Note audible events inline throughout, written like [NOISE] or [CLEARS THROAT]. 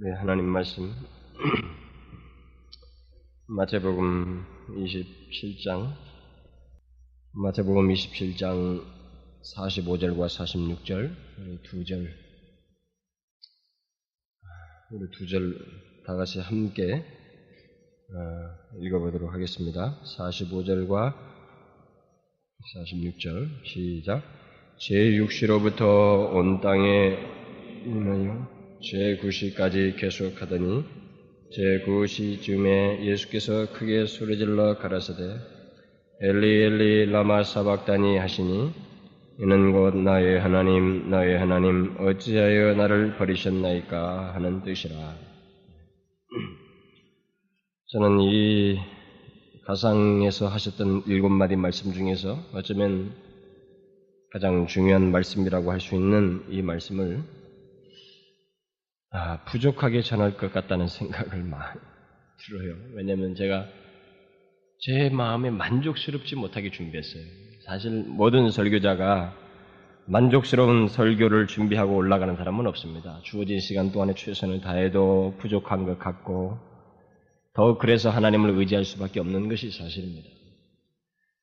우리 하나님 말씀. [CLEARS THROAT] 마태복음 27장 마태복음 27장 45절과 46절 우리 두 절. 우리 두 절 다 같이 함께 어, 읽어보도록 하겠습니다. 45절과 46절 시작. 제6시로부터 온 땅에 인하여 제9시까지 계속하더니 제9시쯤에 예수께서 크게 소리질러 가라사대 엘리 엘리 라마 사박다니 하시니 이는 곧 나의 하나님 나의 하나님 어찌하여 나를 버리셨나이까 하는 뜻이라. [CLEARS THROAT] 저는 이 가상에서 하셨던 일곱 마디 말씀 중에서 어쩌면 가장 중요한 말씀이라고 할 수 있는 이 말씀을 아, 부족하게 전할 것 같다는 생각을 많이 들어요. 왜냐하면 제가 제 마음에 만족스럽지 못하게 준비했어요. 사실 모든 설교자가 만족스러운 설교를 준비하고 올라가는 사람은 없습니다. 주어진 시간 동안에 최선을 다해도 부족한 것 같고 더욱 그래서 하나님을 의지할 수밖에 없는 것이 사실입니다.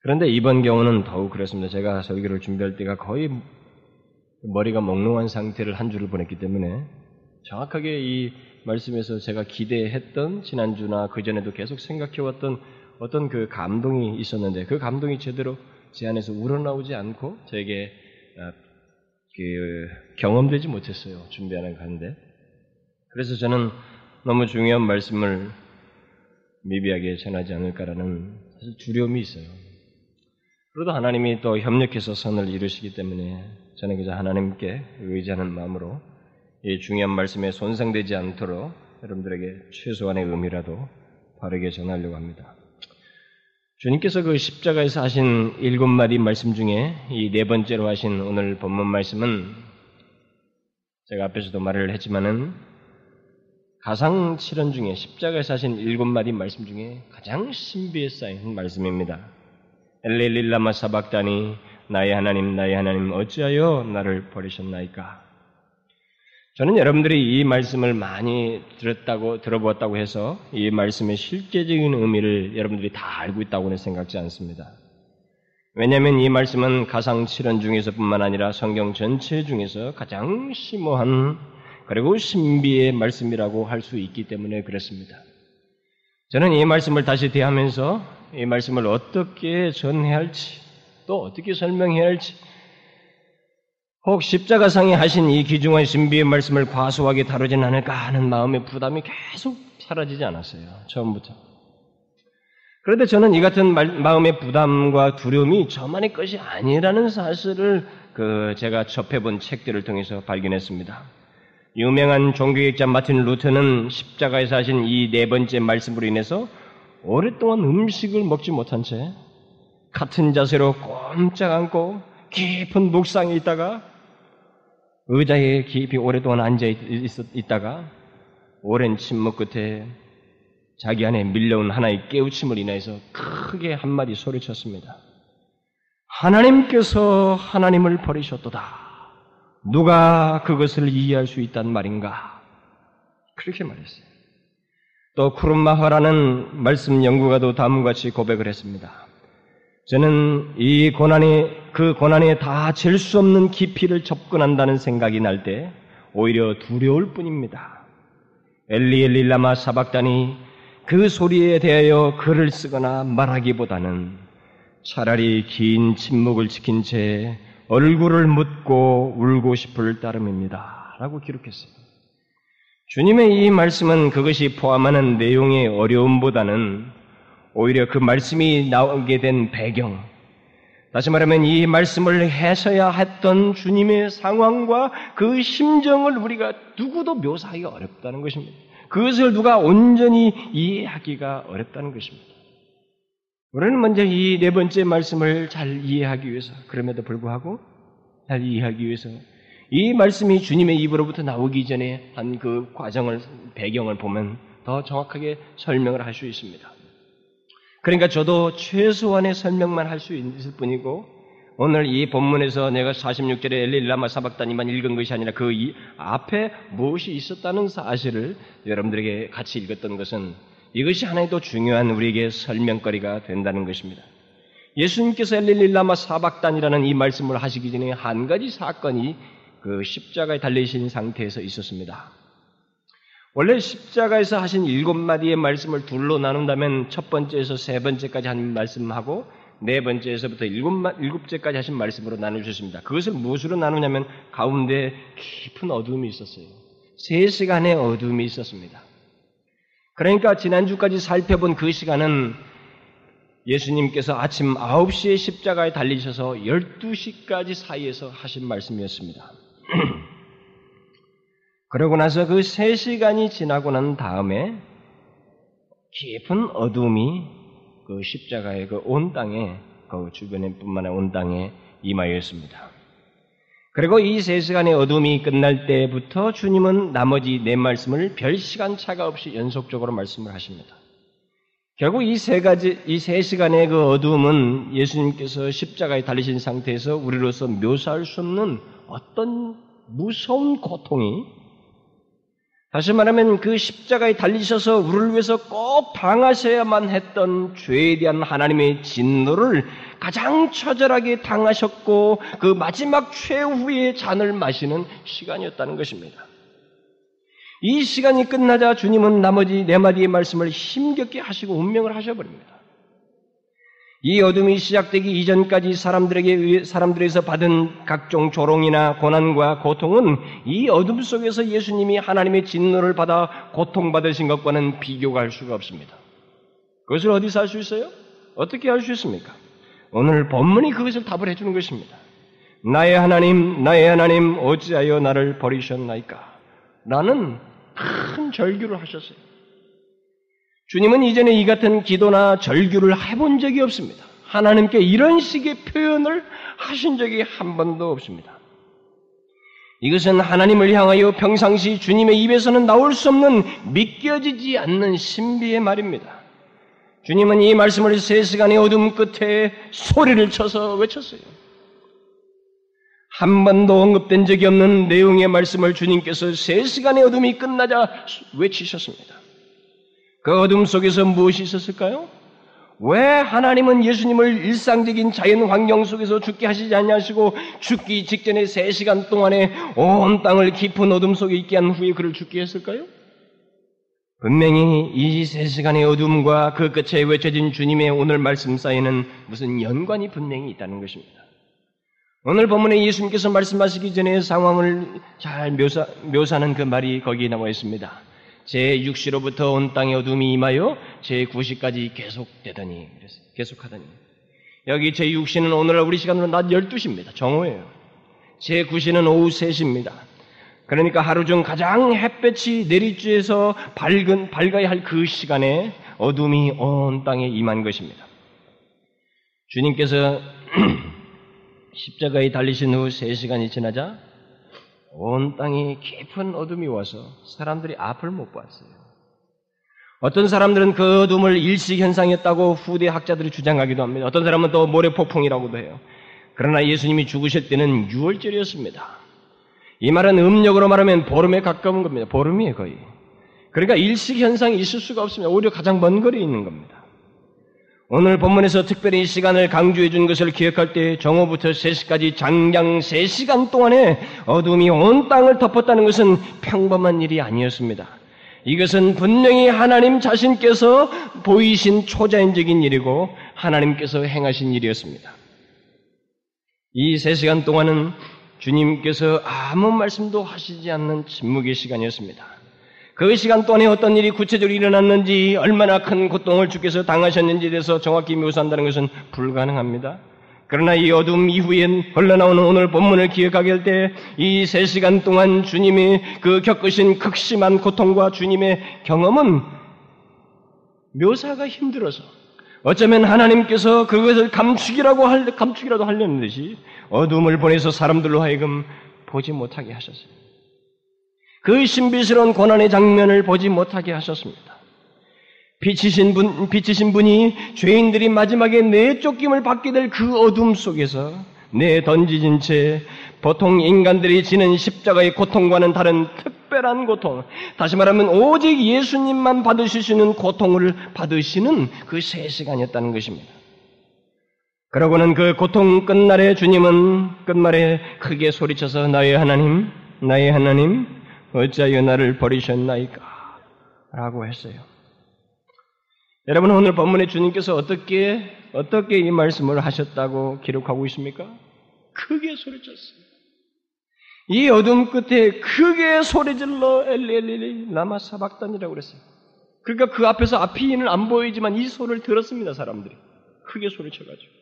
그런데 이번 경우는 더욱 그렇습니다. 제가 설교를 준비할 때가 거의 머리가 몽롱한 상태를 한 주를 보냈기 때문에 정확하게 이 말씀에서 제가 기대했던 지난주나 그전에도 계속 생각해왔던 어떤 그 감동이 있었는데 그 감동이 제대로 제 안에서 우러나오지 않고 저에게 그 경험되지 못했어요. 준비하는 가운데. 그래서 저는 너무 중요한 말씀을 미비하게 전하지 않을까라는 사실 두려움이 있어요. 그래도 하나님이 또 협력해서 선을 이루시기 때문에 저는 그저 하나님께 의지하는 마음으로 이 중요한 말씀에 손상되지 않도록 여러분들에게 최소한의 의미라도 바르게 전하려고 합니다. 주님께서 그 십자가에서 하신 일곱 마디 말씀 중에 이 네 번째로 하신 오늘 본문 말씀은 제가 앞에서도 말을 했지만은 가상 실현 중에 십자가에서 하신 일곱 마디 말씀 중에 가장 신비에 쌓인 말씀입니다. 엘렐릴라마 사박다니 나의 하나님 나의 하나님 어찌하여 나를 버리셨나이까? 저는 여러분들이 이 말씀을 많이 들었다고 들어보았다고 해서 이 말씀의 실제적인 의미를 여러분들이 다 알고 있다고는 생각지 않습니다. 왜냐하면 이 말씀은 가상 실현 중에서뿐만 아니라 성경 전체 중에서 가장 심오한 그리고 신비의 말씀이라고 할 수 있기 때문에 그렇습니다. 저는 이 말씀을 다시 대하면서 이 말씀을 어떻게 전해야 할지 또 어떻게 설명해야 할지 혹 십자가상에 하신 이 기중한 신비의 말씀을 과소하게 다루진 않을까 하는 마음의 부담이 계속 사라지지 않았어요. 처음부터. 그런데 저는 이 같은 마음의 부담과 두려움이 저만의 것이 아니라는 사실을 그 제가 접해본 책들을 통해서 발견했습니다. 유명한 종교학자 마틴 루터는 십자가에서 하신 이 네 번째 말씀으로 인해서 오랫동안 음식을 먹지 못한 채 같은 자세로 꼼짝 않고 깊은 묵상에 있다가 의자에 깊이 오랫동안 앉아 있다가 오랜 침묵 끝에 자기 안에 밀려온 하나의 깨우침을 인해서 크게 한마디 소리쳤습니다. 하나님께서 하나님을 버리셨도다. 누가 그것을 이해할 수 있단 말인가? 그렇게 말했어요. 또 쿠르마하라는 말씀 연구가도 다음과 같이 고백을 했습니다. 저는 이 고난이 그 고난에 다 질 수 없는 깊이를 접근한다는 생각이 날 때 오히려 두려울 뿐입니다. 엘리 엘리 라마 사박단이 그 소리에 대하여 글을 쓰거나 말하기보다는 차라리 긴 침묵을 지킨 채 얼굴을 묻고 울고 싶을 따름입니다. 라고 기록했어요. 주님의 이 말씀은 그것이 포함하는 내용의 어려움보다는 오히려 그 말씀이 나오게 된 배경, 다시 말하면 이 말씀을 해서야 했던 주님의 상황과 그 심정을 우리가 누구도 묘사하기가 어렵다는 것입니다. 그것을 누가 온전히 이해하기가 어렵다는 것입니다. 우리는 먼저 이 네 번째 말씀을 잘 이해하기 위해서, 그럼에도 불구하고 잘 이해하기 위해서 이 말씀이 주님의 입으로부터 나오기 전에 한 그 과정을, 배경을 보면 더 정확하게 설명을 할 수 있습니다. 그러니까 저도 최소한의 설명만 할 수 있을 뿐이고 오늘 이 본문에서 내가 46절에 엘릴라마 사박단이만 읽은 것이 아니라 그 앞에 무엇이 있었다는 사실을 여러분들에게 같이 읽었던 것은 이것이 하나의 또 중요한 우리에게 설명거리가 된다는 것입니다. 예수님께서 엘릴라마 사박단이라는 이 말씀을 하시기 전에 한 가지 사건이 그 십자가에 달리신 상태에서 있었습니다. 원래 십자가에서 하신 일곱 마디의 말씀을 둘로 나눈다면 첫 번째에서 세 번째까지 한 말씀하고 네 번째에서부터 일곱, 일곱째까지 하신 말씀으로 나누셨습니다. 그것을 무엇으로 나누냐면 가운데 깊은 어둠이 있었어요. 세 시간의 어둠이 있었습니다. 그러니까 지난주까지 살펴본 그 시간은 예수님께서 아침 9시에 십자가에 달리셔서 12시까지 사이에서 하신 말씀이었습니다. [CLEARS THROAT] 그러고 나서 그 3시간이 지나고 난 다음에 깊은 어둠이 그 십자가의 그 온 땅에 그 주변에 뿐만 아니라 온 땅에 임하였습니다. 그리고 이 세 시간의 어둠이 끝날 때부터 주님은 나머지 네 말씀을 별 시간 차가 없이 연속적으로 말씀을 하십니다. 결국 이 세 가지, 이 세 시간의 그 어둠은 예수님께서 십자가에 달리신 상태에서 우리로서 묘사할 수 없는 어떤 무서운 고통이 다시 말하면 그 십자가에 달리셔서 우리를 위해서 꼭 당하셔야만 했던 죄에 대한 하나님의 진노를 가장 처절하게 당하셨고 그 마지막 최후의 잔을 마시는 시간이었다는 것입니다. 이 시간이 끝나자 주님은 나머지 네 마디의 말씀을 힘겹게 하시고 운명을 하셔버립니다. 이 어둠이 시작되기 이전까지 사람들에게 사람들에서 받은 각종 조롱이나 고난과 고통은 이 어둠 속에서 예수님이 하나님의 진노를 받아 고통받으신 것과는 비교가 할 수가 없습니다. 그것을 어디서 알 수 있어요? 어떻게 알 수 있습니까? 오늘 본문이 그것을 답을 해주는 것입니다. 나의 하나님, 나의 하나님, 어찌하여 나를 버리셨나이까? 라는 큰 절규를 하셨어요. 주님은 이전에 이 같은 기도나 절규를 해본 적이 없습니다. 하나님께 이런 식의 표현을 하신 적이 한 번도 없습니다. 이것은 하나님을 향하여 평상시 주님의 입에서는 나올 수 없는 믿겨지지 않는 신비의 말입니다. 주님은 이 말씀을 세 시간의 어둠 끝에 소리를 쳐서 외쳤어요. 한 번도 언급된 적이 없는 내용의 말씀을 주님께서 세 시간의 어둠이 끝나자 외치셨습니다. 그 어둠 속에서 무엇이 있었을까요? 왜 하나님은 예수님을 일상적인 자연 환경 속에서 죽게 하시지 않냐시고 죽기 직전에 세 시간 동안에 온 땅을 깊은 어둠 속에 있게 한 후에 그를 죽게 했을까요? 분명히 이 세 시간의 어둠과 그 끝에 외쳐진 주님의 오늘 말씀 사이에는 무슨 연관이 분명히 있다는 것입니다. 오늘 본문에 예수님께서 말씀하시기 전에 상황을 잘 묘사, 묘사하는 그 말이 거기에 나와 있습니다. 제6시로부터 온 땅의 어둠이 임하여 제9시까지 계속되더니 계속하더니 여기 제6시는 오늘날 우리 시간으로 낮 12시입니다. 정오예요. 제9시는 오후 3시입니다. 그러니까 하루 중 가장 햇볕이 내리쬐서 밝은 밝아야 할 그 시간에 어둠이 온 땅에 임한 것입니다. 주님께서 [CLEARS THROAT] 십자가에 달리신 후 3시간이 지나자 온 땅이 깊은 어둠이 와서 사람들이 앞을 못 봤어요. 어떤 사람들은 그 어둠을 일시현상이었다고 후대 학자들이 주장하기도 합니다. 어떤 사람은 또 모래 폭풍이라고도 해요. 그러나 예수님이 죽으실 때는 6월절이었습니다. 이 말은 음력으로 말하면 보름에 가까운 겁니다. 보름이에요, 거의. 그러니까 일시현상이 있을 수가 없습니다. 오히려 가장 먼 거리에 있는 겁니다. 오늘 본문에서 특별히 이 시간을 강조해 준 것을 기억할 때 정오부터 3시까지 장장 3시간 동안에 어둠이 온 땅을 덮었다는 것은 평범한 일이 아니었습니다. 이것은 분명히 하나님 자신께서 보이신 초자연적인 일이고 하나님께서 행하신 일이었습니다. 이 3시간 동안은 주님께서 아무 말씀도 하시지 않는 침묵의 시간이었습니다. 그 시간 동안에 어떤 일이 구체적으로 일어났는지 얼마나 큰 고통을 주께서 당하셨는지에 대해서 정확히 묘사한다는 것은 불가능합니다. 그러나 이 어둠 이후엔 흘러나오는 오늘 본문을 기억하게 할 때 이 세 시간 동안 주님이 그 겪으신 극심한 고통과 주님의 경험은 묘사가 힘들어서 어쩌면 하나님께서 그것을 감추기라고 할, 감추기라도 하려는 듯이 어둠을 보내서 사람들로 하여금 보지 못하게 하셨어요. 그 신비스러운 고난의 장면을 보지 못하게 하셨습니다. 빛이신 분, 빛이신 분이 죄인들이 마지막에 내쫓김을 받게 될 그 어둠 속에서 내 던지진 채 보통 인간들이 지는 십자가의 고통과는 다른 특별한 고통, 다시 말하면 오직 예수님만 받으실 수 있는 고통을 받으시는 그 세 시간이었다는 것입니다. 그러고는 그 고통 끝날에 주님은 끝말에 크게 소리쳐서 나의 하나님, 나의 하나님, 어찌하여 나를 버리셨나이까? 라고 했어요. 여러분 오늘 본문에 주님께서 어떻게 어떻게 이 말씀을 하셨다고 기록하고 있습니까? 크게 소리쳤어요. 이 어둠 끝에 크게 소리질러 엘리엘리 라마 사박단이라고 그랬어요. 그러니까 그 앞에서 앞이는 안 보이지만 이 소리를 들었습니다 사람들이 크게 소리쳐가지고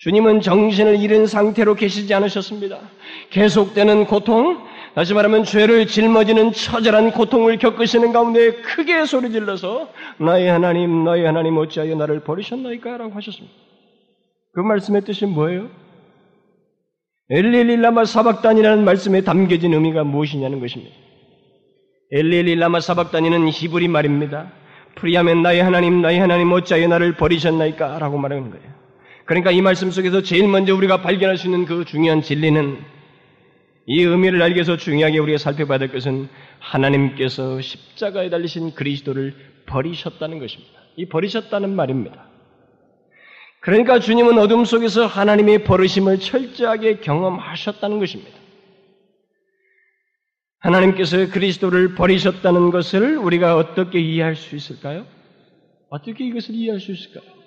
주님은 정신을 잃은 상태로 계시지 않으셨습니다. 계속되는 고통, 다시 말하면 죄를 짊어지는 처절한 고통을 겪으시는 가운데 크게 소리 질러서 나의 하나님, 나의 하나님 어찌하여 나를 버리셨나이까? 라고 하셨습니다. 그 말씀의 뜻이 뭐예요? 엘리엘리라마 사박단이라는 말씀에 담겨진 의미가 무엇이냐는 것입니다. 엘리엘리라마 사박단이는 히브리 말입니다. 프리하면 나의 하나님, 나의 하나님 어찌하여 나를 버리셨나이까? 라고 말하는 거예요. 그러니까 이 말씀 속에서 제일 먼저 우리가 발견할 수 있는 그 중요한 진리는 이 의미를 알기 위해서 중요하게 우리가 살펴봐야 될 것은 하나님께서 십자가에 달리신 그리스도를 버리셨다는 것입니다. 이 버리셨다는 말입니다. 그러니까 주님은 어둠 속에서 하나님의 버르심을 철저하게 경험하셨다는 것입니다. 하나님께서 그리스도를 버리셨다는 것을 우리가 어떻게 이해할 수 있을까요? 어떻게 이것을 이해할 수 있을까요?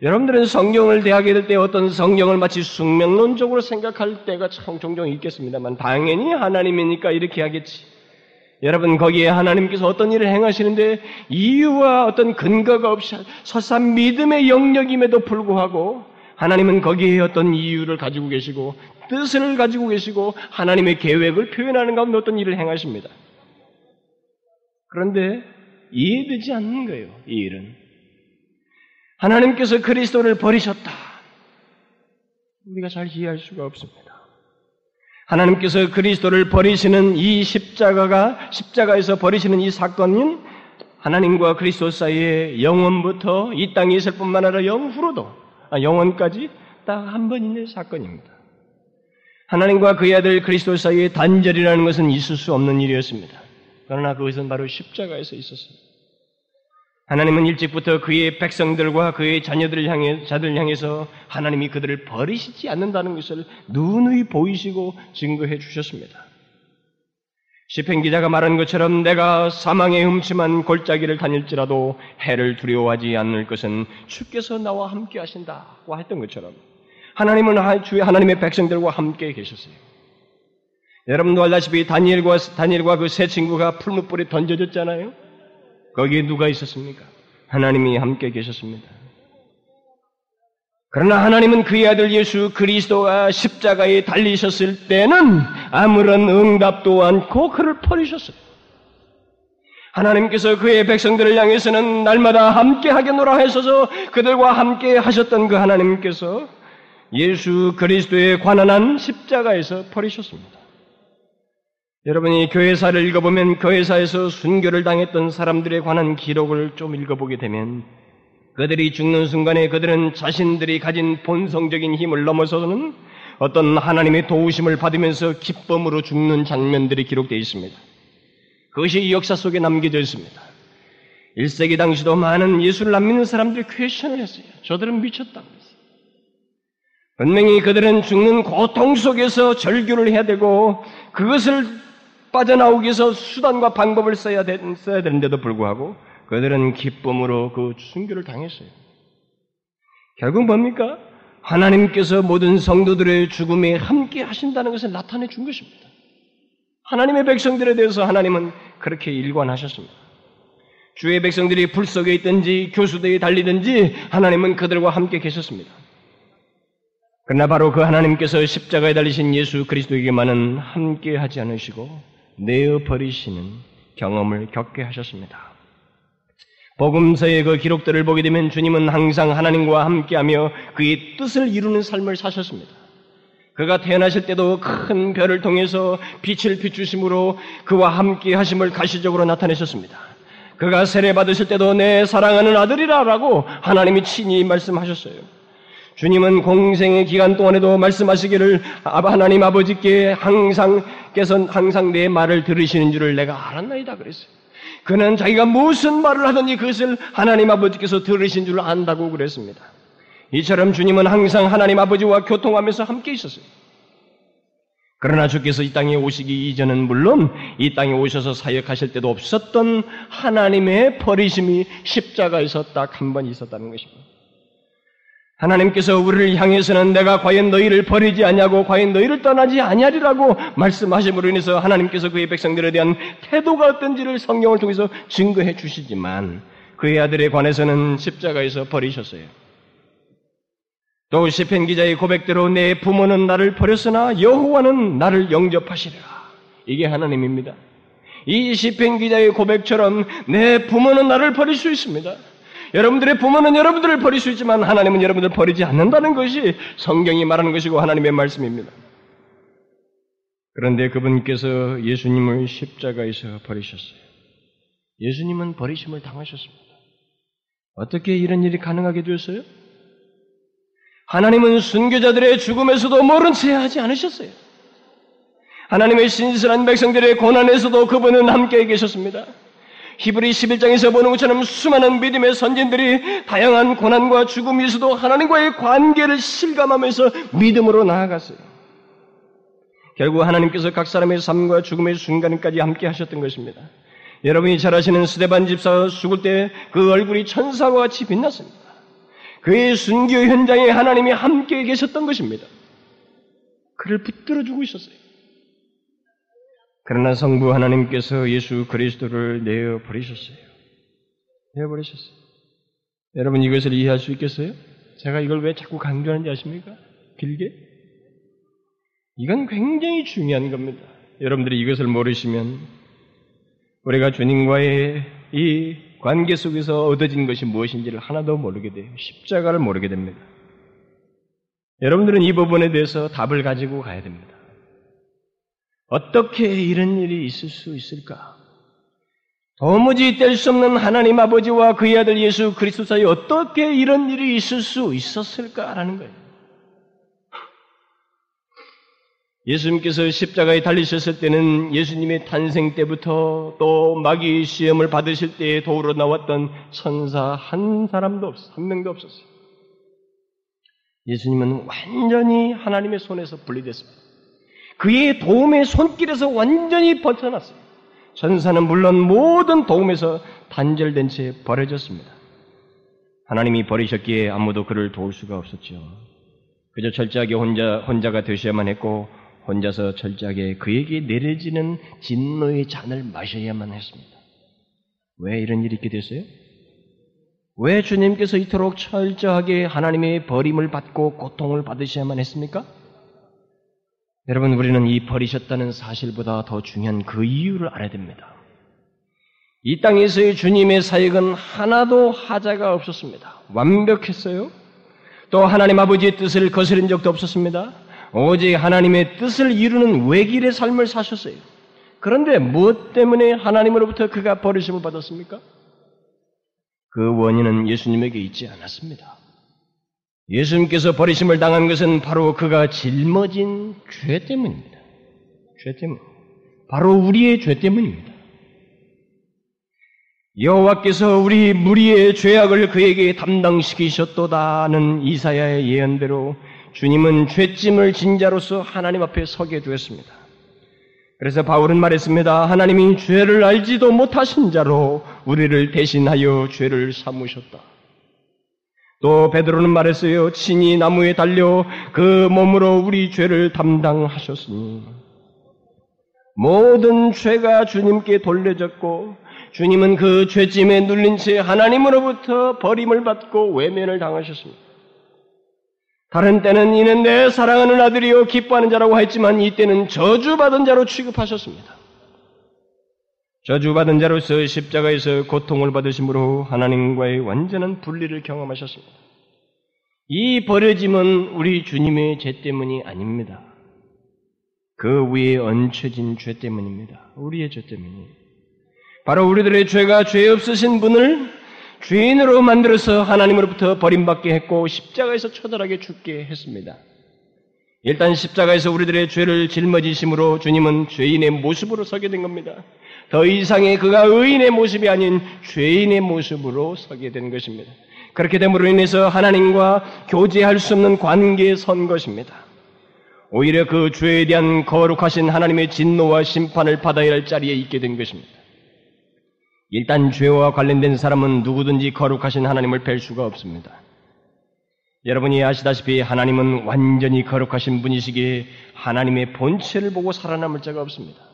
여러분들은 성경을 대하게 될 때 어떤 성경을 마치 숙명론적으로 생각할 때가 참 종종 있겠습니다만 당연히 하나님이니까 이렇게 하겠지. 여러분 거기에 하나님께서 어떤 일을 행하시는데 이유와 어떤 근거가 없이 설사 믿음의 영역임에도 불구하고 하나님은 거기에 어떤 이유를 가지고 계시고 뜻을 가지고 계시고 하나님의 계획을 표현하는 가운데 어떤 일을 행하십니다. 그런데 이해되지 않는 거예요. 이 일은 하나님께서 그리스도를 버리셨다. 우리가 잘 이해할 수가 없습니다. 하나님께서 그리스도를 버리시는 이 십자가가 십자가에서 버리시는 이 사건은 하나님과 그리스도 사이에 영원부터 이 땅에 있을 뿐만 아니라 영후로도 아, 영원까지 딱 한 번 있는 사건입니다. 하나님과 그의 아들 그리스도 사이에 단절이라는 것은 있을 수 없는 일이었습니다. 그러나 그것은 바로 십자가에서 있었습니다. 하나님은 일찍부터 그의 백성들과 그의 자녀들을 향해 자들 향해서 하나님이 그들을 버리시지 않는다는 것을 누누이 보이시고 증거해 주셨습니다. 시편 기자가 말한 것처럼 내가 사망의 흠침한 골짜기를 다닐지라도 해를 두려워하지 않을 것은 주께서 나와 함께 하신다고 했던 것처럼 하나님은 주의 하나님의 백성들과 함께 계셨어요. 여러분도 알다시피 다니엘과 다니엘과 그 세 친구가 풀무불에 던져졌잖아요. 거기에 누가 있었습니까? 하나님이 함께 계셨습니다. 그러나 하나님은 그의 아들 예수 그리스도가 십자가에 달리셨을 때는 아무런 응답도 않고 그를 버리셨어요. 하나님께서 그의 백성들을 향해서는 날마다 함께 하겠노라 하셔서 그들과 함께 하셨던 그 하나님께서 예수 그리스도에 관한 십자가에서 버리셨습니다. 여러분이 교회사를 읽어보면 교회사에서 순교를 당했던 사람들에 관한 기록을 좀 읽어보게 되면 그들이 죽는 순간에 그들은 자신들이 가진 본성적인 힘을 넘어서는 어떤 하나님의 도우심을 받으면서 기쁨으로 죽는 장면들이 기록되어 있습니다. 그것이 역사 속에 남겨져 있습니다. 1세기 당시도 많은 예수를 안 믿는 사람들이 퀘션을 했어요. 저들은 미쳤다. 분명히 그들은 죽는 고통 속에서 절규를 해야 되고 그것을 빠져나오기 위해서 수단과 방법을 써야, 되, 써야 되는데도 불구하고 그들은 기쁨으로 그 순교를 당했어요. 결국 뭡니까? 하나님께서 모든 성도들의 죽음에 함께 하신다는 것을 나타내 준 것입니다. 하나님의 백성들에 대해서 하나님은 그렇게 일관하셨습니다. 주의 백성들이 불 속에 있든지 교수대에 달리든지 하나님은 그들과 함께 계셨습니다. 그러나 바로 그 하나님께서 십자가에 달리신 예수 그리스도에게만은 함께 하지 않으시고 내어 버리시는 경험을 겪게 하셨습니다. 복음서의 그 기록들을 보게 되면 주님은 항상 하나님과 함께하며 그의 뜻을 이루는 삶을 사셨습니다. 그가 태어나실 때도 큰 별을 통해서 빛을 비추심으로 그와 함께 하심을 가시적으로 나타내셨습니다. 그가 세례 받으실 때도 내 사랑하는 아들이라라고 하나님이 친히 말씀하셨어요. 주님은 공생의 기간 동안에도 말씀하시기를 하나님 아버지께 항상 께서 항상 내 말을 들으시는 줄을 내가 알았나이다 그랬어요. 그는 자기가 무슨 말을 하든지 그것을 하나님 아버지께서 들으신 줄 안다고 그랬습니다. 이처럼 주님은 항상 하나님 아버지와 교통하면서 함께 있었어요. 그러나 주께서 이 땅에 오시기 이전은 물론 이 땅에 오셔서 사역하실 때도 없었던 하나님의 버리심이 십자가에서 딱 한 번 있었다는 것입니다. 하나님께서 우리를 향해서는 내가 과연 너희를 버리지 않냐고 과연 너희를 떠나지 아니하리라고 말씀하심으로 인해서 하나님께서 그의 백성들에 대한 태도가 어떤지를 성경을 통해서 증거해 주시지만 그의 아들에 관해서는 십자가에서 버리셨어요. 또 시편 기자의 고백대로 내 부모는 나를 버렸으나 여호와는 나를 영접하시리라. 이게 하나님입니다. 이 시편 기자의 고백처럼 내 부모는 나를 버릴 수 있습니다. 여러분들의 부모는 여러분들을 버릴 수 있지만 하나님은 여러분들을 버리지 않는다는 것이 성경이 말하는 것이고 하나님의 말씀입니다. 그런데 그분께서 예수님을 십자가에서 버리셨어요. 예수님은 버리심을 당하셨습니다. 어떻게 이런 일이 가능하게 되었어요? 하나님은 순교자들의 죽음에서도 모른 채 하지 않으셨어요. 하나님의 신실한 백성들의 고난에서도 그분은 함께 계셨습니다. 히브리 11장에서 보는 것처럼 수많은 믿음의 선진들이 다양한 고난과 죽음에서도 하나님과의 관계를 실감하면서 믿음으로 나아갔어요. 결국 하나님께서 각 사람의 삶과 죽음의 순간까지 함께 하셨던 것입니다. 여러분이 잘 아시는 스데반 집사 죽을 때 그 얼굴이 천사와 같이 빛났습니다. 그의 순교 현장에 하나님이 함께 계셨던 것입니다. 그를 붙들어 주고 있었어요. 그러나 성부 하나님께서 예수 그리스도를 내어 버리셨어요. 내어 버리셨어요. 여러분 이것을 이해할 수 있겠어요? 제가 이걸 왜 자꾸 강조하는지 아십니까? 길게? 이건 굉장히 중요한 겁니다. 여러분들이 이것을 모르시면 우리가 주님과의 이 관계 속에서 얻어진 것이 무엇인지를 하나도 모르게 돼요. 십자가를 모르게 됩니다. 여러분들은 이 부분에 대해서 답을 가지고 가야 됩니다. 어떻게 이런 일이 있을 수 있을까? 도무지 뗄 수 없는 하나님 아버지와 그의 아들 예수 그리스도 사이에 어떻게 이런 일이 있을 수 있었을까라는 거예요. 예수님께서 십자가에 달리셨을 때는 예수님의 탄생 때부터 또 마귀 시험을 받으실 때에 도우러 나왔던 천사 한 사람도 없어, 한 명도 없었어요. 예수님은 완전히 하나님의 손에서 분리됐습니다. 그의 도움의 손길에서 완전히 벗어났어요. 천사는 물론 모든 도움에서 단절된 채 버려졌습니다. 하나님이 버리셨기에 아무도 그를 도울 수가 없었죠. 그저 철저하게 혼자, 혼자가 되셔야만 했고, 혼자서 철저하게 그에게 내려지는 진노의 잔을 마셔야만 했습니다. 왜 이런 일이 있게 됐어요? 왜 주님께서 이토록 철저하게 하나님의 버림을 받고 고통을 받으셔야만 했습니까? 여러분, 우리는 이 버리셨다는 사실보다 더 중요한 그 이유를 알아야 됩니다. 이 땅에서의 주님의 사역은 하나도 하자가 없었습니다. 완벽했어요. 또 하나님 아버지의 뜻을 거스른 적도 없었습니다. 오직 하나님의 뜻을 이루는 외길의 삶을 사셨어요. 그런데 무엇 때문에 하나님으로부터 그가 버리심을 받았습니까? 그 원인은 예수님에게 있지 않았습니다. 예수님께서 버리심을 당한 것은 바로 그가 짊어진 죄 때문입니다. 죄 때문. 바로 우리의 죄 때문입니다. 여호와께서 우리 무리의 죄악을 그에게 담당시키셨도다는 이사야의 예언대로 주님은 죄짐을 진자로서 하나님 앞에 서게 되었습니다. 그래서 바울은 말했습니다. 하나님이 죄를 알지도 못하신 자로 우리를 대신하여 죄를 삼으셨다. 또 베드로는 말했어요. 친히 나무에 달려 그 몸으로 우리 죄를 담당하셨으니 모든 죄가 주님께 돌려졌고 주님은 그 죄짐에 눌린 채 하나님으로부터 버림을 받고 외면을 당하셨습니다. 다른 때는 이는 내 사랑하는 아들이요 기뻐하는 자라고 했지만 이때는 저주받은 자로 취급하셨습니다. 저주받은 자로서 십자가에서 고통을 받으심으로 하나님과의 완전한 분리를 경험하셨습니다. 이 버려짐은 우리 주님의 죄 때문이 아닙니다. 그 위에 얹혀진 죄 때문입니다. 우리의 죄 때문이. 바로 우리들의 죄가 죄 없으신 분을 죄인으로 만들어서 하나님으로부터 버림받게 했고 십자가에서 처절하게 죽게 했습니다. 일단 십자가에서 우리들의 죄를 짊어지심으로 주님은 죄인의 모습으로 서게 된 겁니다. 더 이상의 그가 의인의 모습이 아닌 죄인의 모습으로 서게 된 것입니다. 그렇게 됨으로 인해서 하나님과 교제할 수 없는 관계에 선 것입니다. 오히려 그 죄에 대한 거룩하신 하나님의 진노와 심판을 받아야 할 자리에 있게 된 것입니다. 일단 죄와 관련된 사람은 누구든지 거룩하신 하나님을 뵐 수가 없습니다. 여러분이 아시다시피 하나님은 완전히 거룩하신 분이시기에 하나님의 본체를 보고 살아남을 자가 없습니다.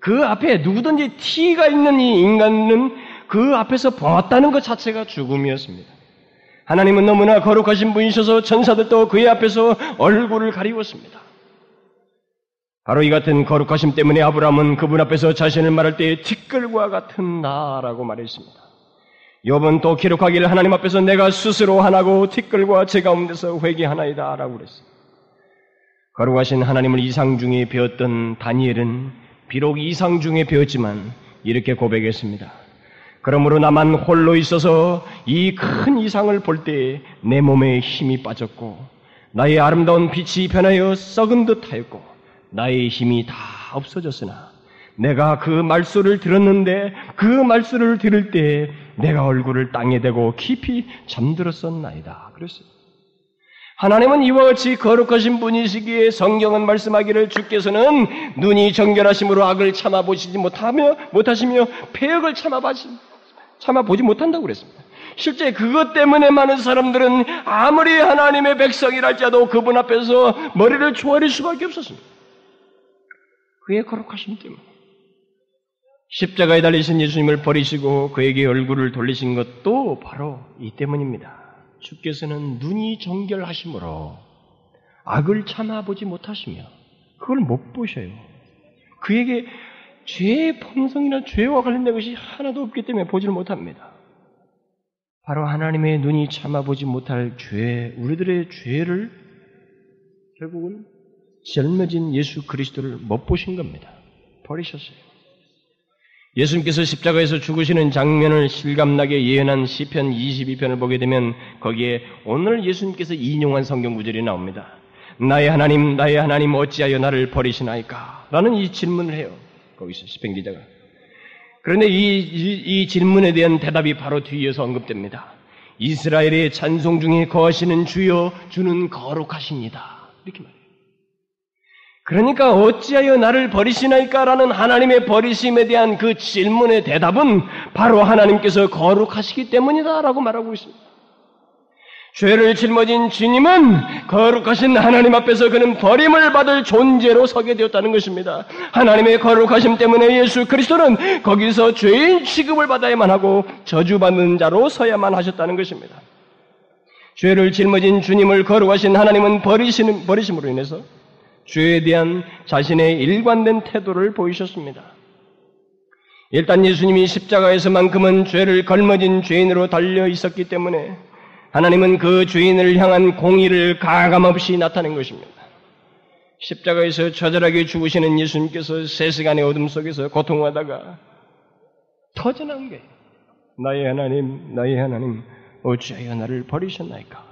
그 앞에 누구든지 티가 있는 이 인간은 그 앞에서 보았다는 것 자체가 죽음이었습니다. 하나님은 너무나 거룩하신 분이셔서 천사들도 그의 앞에서 얼굴을 가리웠습니다. 바로 이 같은 거룩하심 때문에 아브라함은 그분 앞에서 자신을 말할 때 티끌과 같은 나라고 말했습니다. 욥은 또 기록하기를 하나님 앞에서 내가 스스로 하나고 티끌과 제 가운데서 회개하나이다 라고 그랬습니다. 거룩하신 하나님을 이상 중에 배웠던 다니엘은 비록 이상 중에 배웠지만 이렇게 고백했습니다. 그러므로 나만 홀로 있어서 이 큰 이상을 볼 때 내 몸에 힘이 빠졌고 나의 아름다운 빛이 변하여 썩은 듯 하였고 나의 힘이 다 없어졌으나 내가 그 말소를 들었는데 그 말소를 들을 때 내가 얼굴을 땅에 대고 깊이 잠들었었나이다. 그랬어요. 하나님은 이와 같이 거룩하신 분이시기에 성경은 말씀하기를 주께서는 눈이 정결하심으로 악을 참아 보시지 못하며 못하시며 폐역을 참아 보시 참아 보지 못한다고 그랬습니다. 실제 그것 때문에 많은 사람들은 아무리 하나님의 백성이랄지라도 그분 앞에서 머리를 조아릴 수밖에 없었습니다. 그의 거룩하심 때문에. 십자가에 달리신 예수님을 버리시고 그에게 얼굴을 돌리신 것도 바로 이 때문입니다. 주께서는 눈이 정결하심으로 악을 참아보지 못하시며 그걸 못 보셔요. 그에게 죄의 본성이나 죄와 관련된 것이 하나도 없기 때문에 보지를 못합니다. 바로 하나님의 눈이 참아보지 못할 죄, 우리들의 죄를 결국은 젊어진 예수 그리스도를 못 보신 겁니다. 버리셨어요. 예수님께서 십자가에서 죽으시는 장면을 실감나게 예언한 시편 22편을 보게 되면 거기에 오늘 예수님께서 인용한 성경 구절이 나옵니다. 나의 하나님, 나의 하나님 어찌하여 나를 버리시나이까? 라는 이 질문을 해요. 거기서 시편 기자가. 그런데 이, 이, 이 질문에 대한 대답이 바로 뒤에서 언급됩니다. 이스라엘의 찬송 중에 거하시는 주여 주는 거룩하십니다. 이렇게 말해요. 그러니까 어찌하여 나를 버리시나이까라는 하나님의 버리심에 대한 그 질문의 대답은 바로 하나님께서 거룩하시기 때문이다라고 말하고 있습니다. 죄를 짊어진 주님은 거룩하신 하나님 앞에서 그는 버림을 받을 존재로 서게 되었다는 것입니다. 하나님의 거룩하심 때문에 예수 그리스도는 거기서 죄인 취급을 받아야만 하고 저주받는 자로 서야만 하셨다는 것입니다. 죄를 짊어진 주님을 거룩하신 하나님은 버리시는, 버리심으로 인해서 죄에 대한 자신의 일관된 태도를 보이셨습니다. 일단 예수님이 십자가에서만큼은 죄를 걸머진 죄인으로 달려 있었기 때문에 하나님은 그 죄인을 향한 공의를 가감없이 나타낸 것입니다. 십자가에서 처절하게 죽으시는 예수님께서 세 시간의 어둠 속에서 고통하다가 터져난 게 나의 하나님, 나의 하나님, 어찌하여 나를 버리셨나이까?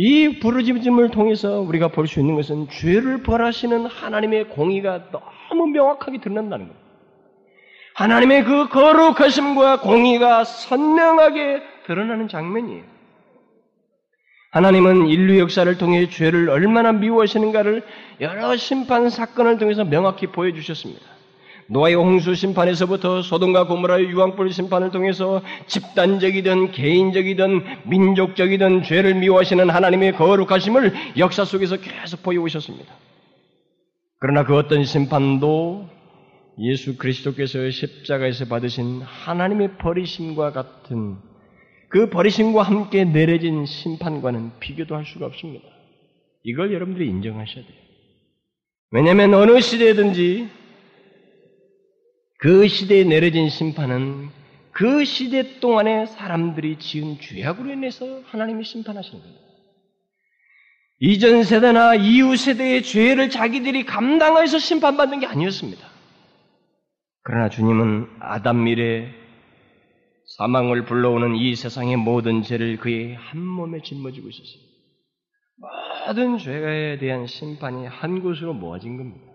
이 부르짖음을 통해서 우리가 볼 수 있는 것은 죄를 벌하시는 하나님의 공의가 너무 명확하게 드러난다는 겁니다. 하나님의 그 거룩하심과 공의가 선명하게 드러나는 장면이에요. 하나님은 인류 역사를 통해 죄를 얼마나 미워하시는가를 여러 심판 사건을 통해서 명확히 보여주셨습니다. 노아의 홍수 심판에서부터 소돔과 고모라의 유황불 심판을 통해서 집단적이든 개인적이든 민족적이든 죄를 미워하시는 하나님의 거룩하심을 역사 속에서 계속 보여오셨습니다. 그러나 그 어떤 심판도 예수 그리스도께서 십자가에서 받으신 하나님의 버리심과 같은 그 버리심과 함께 내려진 심판과는 비교도 할 수가 없습니다. 이걸 여러분들이 인정하셔야 돼요. 왜냐하면 어느 시대든지 그 시대에 내려진 심판은 그 시대 동안에 사람들이 지은 죄악으로 인해서 하나님이 심판하시는 겁니다. 이전 세대나 이후 세대의 죄를 자기들이 감당해서 심판받는 게 아니었습니다. 그러나 주님은 아담 미래 사망을 불러오는 이 세상의 모든 죄를 그의 한 몸에 짊어지고 있었어요. 모든 죄에 대한 심판이 한 곳으로 모아진 겁니다.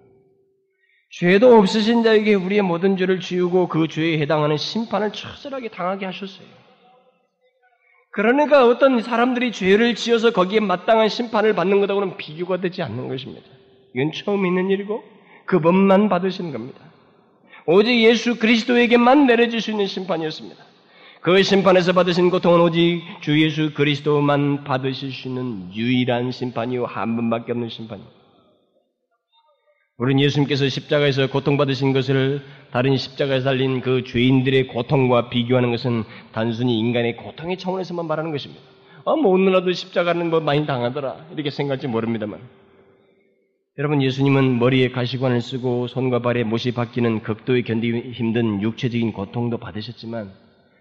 죄도 없으신 자에게 우리의 모든 죄를 지우고 그 죄에 해당하는 심판을 처절하게 당하게 하셨어요. 그러니까 어떤 사람들이 죄를 지어서 거기에 마땅한 심판을 받는 것하고는 비교가 되지 않는 것입니다. 이건 처음 있는 일이고 그 법만 받으시는 겁니다. 오직 예수 그리스도에게만 내려질 수 있는 심판이었습니다. 그 심판에서 받으신 고통은 오직 주 예수 그리스도만 받으실 수 있는 유일한 심판이요 한 번밖에 없는 심판입니다. 우리는 예수님께서 십자가에서 고통받으신 것을 다른 십자가에서 달린 그 죄인들의 고통과 비교하는 것은 단순히 인간의 고통의 차원에서만 말하는 것입니다. 아, 뭐, 오늘라도 십자가는 뭐 많이 당하더라. 이렇게 생각할지 모릅니다만. 여러분, 예수님은 머리에 가시관을 쓰고 손과 발에 못이 박히는 극도의 견디기 힘든 육체적인 고통도 받으셨지만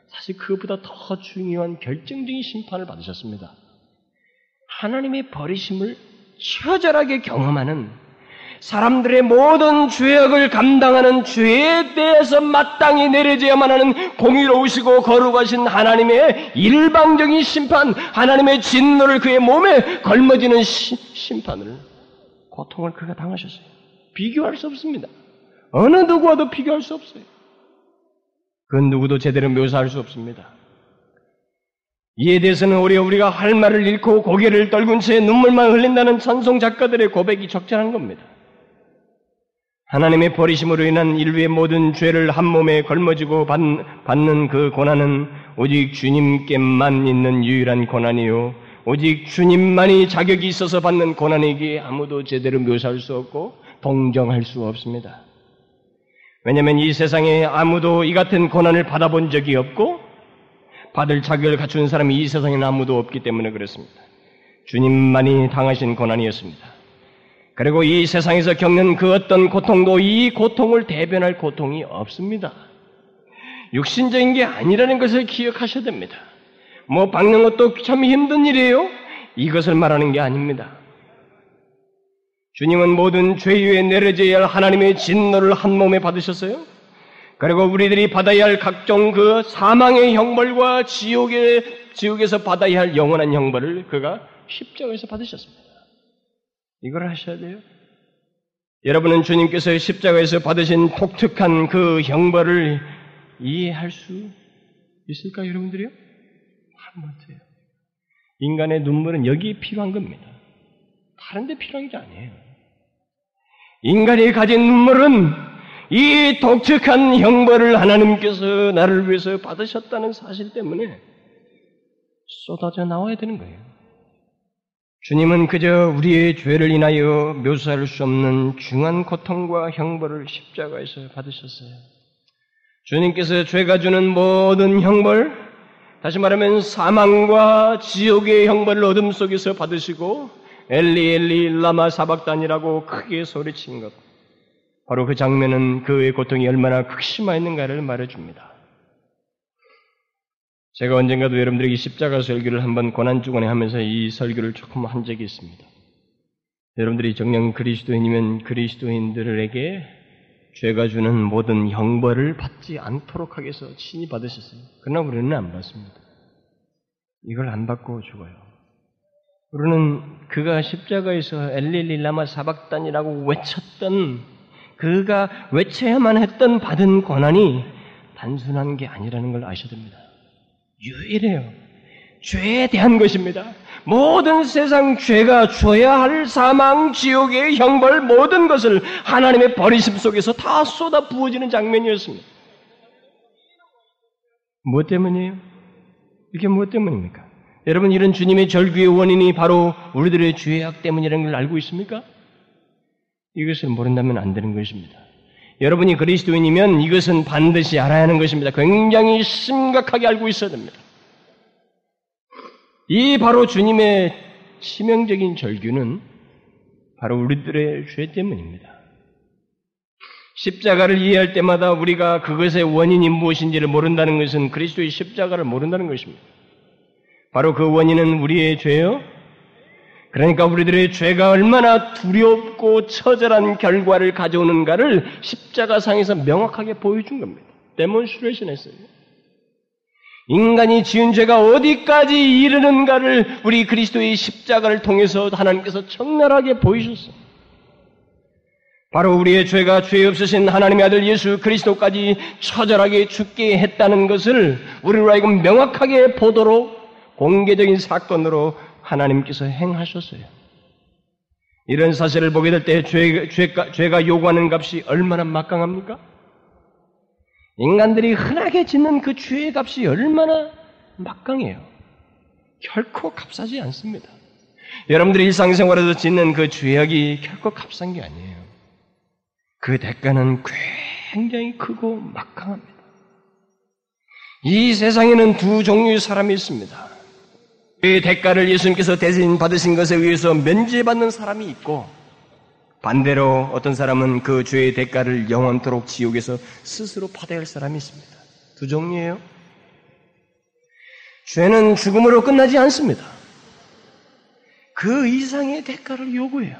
사실 그보다 더 중요한 결정적인 심판을 받으셨습니다. 하나님의 버리심을 처절하게 경험하는 사람들의 모든 죄악을 감당하는 죄에 대해서 마땅히 내려져야만 하는 공의로우시고 거룩하신 하나님의 일방적인 심판, 하나님의 진노를 그의 몸에 걸머지는 시, 심판을, 고통을 그가 당하셨어요. 비교할 수 없습니다. 어느 누구와도 비교할 수 없어요. 그 누구도 제대로 묘사할 수 없습니다. 이에 대해서는 오히려 우리가 할 말을 잃고 고개를 떨군 채 눈물만 흘린다는 찬송 작가들의 고백이 적절한 겁니다. 하나님의 버리심으로 인한 인류의 모든 죄를 한 몸에 걸머지고 받는 그 고난은 오직 주님께만 있는 유일한 고난이요. 오직 주님만이 자격이 있어서 받는 고난이기에 아무도 제대로 묘사할 수 없고 동정할 수 없습니다. 왜냐하면 이 세상에 아무도 이 같은 고난을 받아본 적이 없고 받을 자격을 갖춘 사람이 이 세상에는 아무도 없기 때문에 그렇습니다. 주님만이 당하신 고난이었습니다. 그리고 이 세상에서 겪는 그 어떤 고통도 이 고통을 대변할 고통이 없습니다. 육신적인 게 아니라는 것을 기억하셔야 됩니다. 뭐 박는 것도 참 힘든 일이에요? 이것을 말하는 게 아닙니다. 주님은 모든 죄 위에 내려져야 할 하나님의 진노를 한 몸에 받으셨어요. 그리고 우리들이 받아야 할 각종 그 사망의 형벌과 지옥의 지옥에서 받아야 할 영원한 형벌을 그가 십자가에서 받으셨습니다. 이걸 하셔야 돼요. 여러분은 주님께서 십자가에서 받으신 독특한 그 형벌을 이해할 수 있을까요, 여러분들이요? 못해요. 인간의 눈물은 여기에 필요한 겁니다. 다른 데 필요한 게 아니에요. 인간이 가진 눈물은 이 독특한 형벌을 하나님께서 나를 위해서 받으셨다는 사실 때문에 쏟아져 나와야 되는 거예요. 주님은 그저 우리의 죄를 인하여 묘사할 수 없는 중한 고통과 형벌을 십자가에서 받으셨어요. 주님께서 죄가 주는 모든 형벌, 다시 말하면 사망과 지옥의 형벌을 어둠 속에서 받으시고 엘리 엘리 라마 사박단이라고 크게 소리친 것. 바로 그 장면은 그의 고통이 얼마나 극심했는가를 말해줍니다. 제가 언젠가도 여러분들에게 십자가 설교를 한번 고난 주간에 하면서 이 설교를 조금 한 적이 있습니다. 여러분들이 정녕 그리스도인이면 그리스도인들에게 죄가 주는 모든 형벌을 받지 않도록 위해서 친히 받으셨어요. 그러나 우리는 안 받습니다. 이걸 안 받고 죽어요. 우리는 그가 십자가에서 엘릴릴라마 사박단이라고 외쳤던 그가 외쳐야만 했던 받은 고난이 단순한 게 아니라는 걸 아셔야 됩니다. 유일해요. 죄에 대한 것입니다. 모든 세상 죄가 줘야 할 사망, 지옥의 형벌, 모든 것을 하나님의 버리심 속에서 다 쏟아 부어지는 장면이었습니다. 무엇 때문이에요? 이게 무엇 때문입니까? 여러분, 이런 주님의 절규의 원인이 바로 우리들의 죄악 때문이라는 걸 알고 있습니까? 이것을 모른다면 안 되는 것입니다. 여러분이 그리스도인이면 이것은 반드시 알아야 하는 것입니다. 굉장히 심각하게 알고 있어야 됩니다. 이 바로 주님의 치명적인 절규는 바로 우리들의 죄 때문입니다. 십자가를 이해할 때마다 우리가 그것의 원인이 무엇인지를 모른다는 것은 그리스도의 십자가를 모른다는 것입니다. 바로 그 원인은 우리의 죄요. 그러니까 우리들의 죄가 얼마나 두렵고 처절한 결과를 가져오는가를 십자가상에서 명확하게 보여준 겁니다. demonstration 했어요. 인간이 지은 죄가 어디까지 이르는가를 우리 그리스도의 십자가를 통해서 하나님께서 처절하게 보이셨어요. 바로 우리의 죄가 죄 없으신 하나님의 아들 예수 그리스도까지 처절하게 죽게 했다는 것을 우리로 하여금 명확하게 보도록 공개적인 사건으로 하나님께서 행하셨어요. 이런 사실을 보게 될 때 죄가, 죄가 요구하는 값이 얼마나 막강합니까? 인간들이 흔하게 짓는 그 죄의 값이 얼마나 막강해요. 결코 값싸지 않습니다. 여러분들이 일상생활에서 짓는 그 죄악이 결코 값싼 게 아니에요. 그 대가는 굉장히 크고 막강합니다. 이 세상에는 두 종류의 사람이 있습니다. 그 대가를 예수님께서 대신 받으신 것에 의해서 면제받는 사람이 있고 반대로 어떤 사람은 그 죄의 대가를 영원토록 지옥에서 스스로 받아야 할 사람이 있습니다. 두 종류예요. 죄는 죽음으로 끝나지 않습니다. 그 이상의 대가를 요구해요.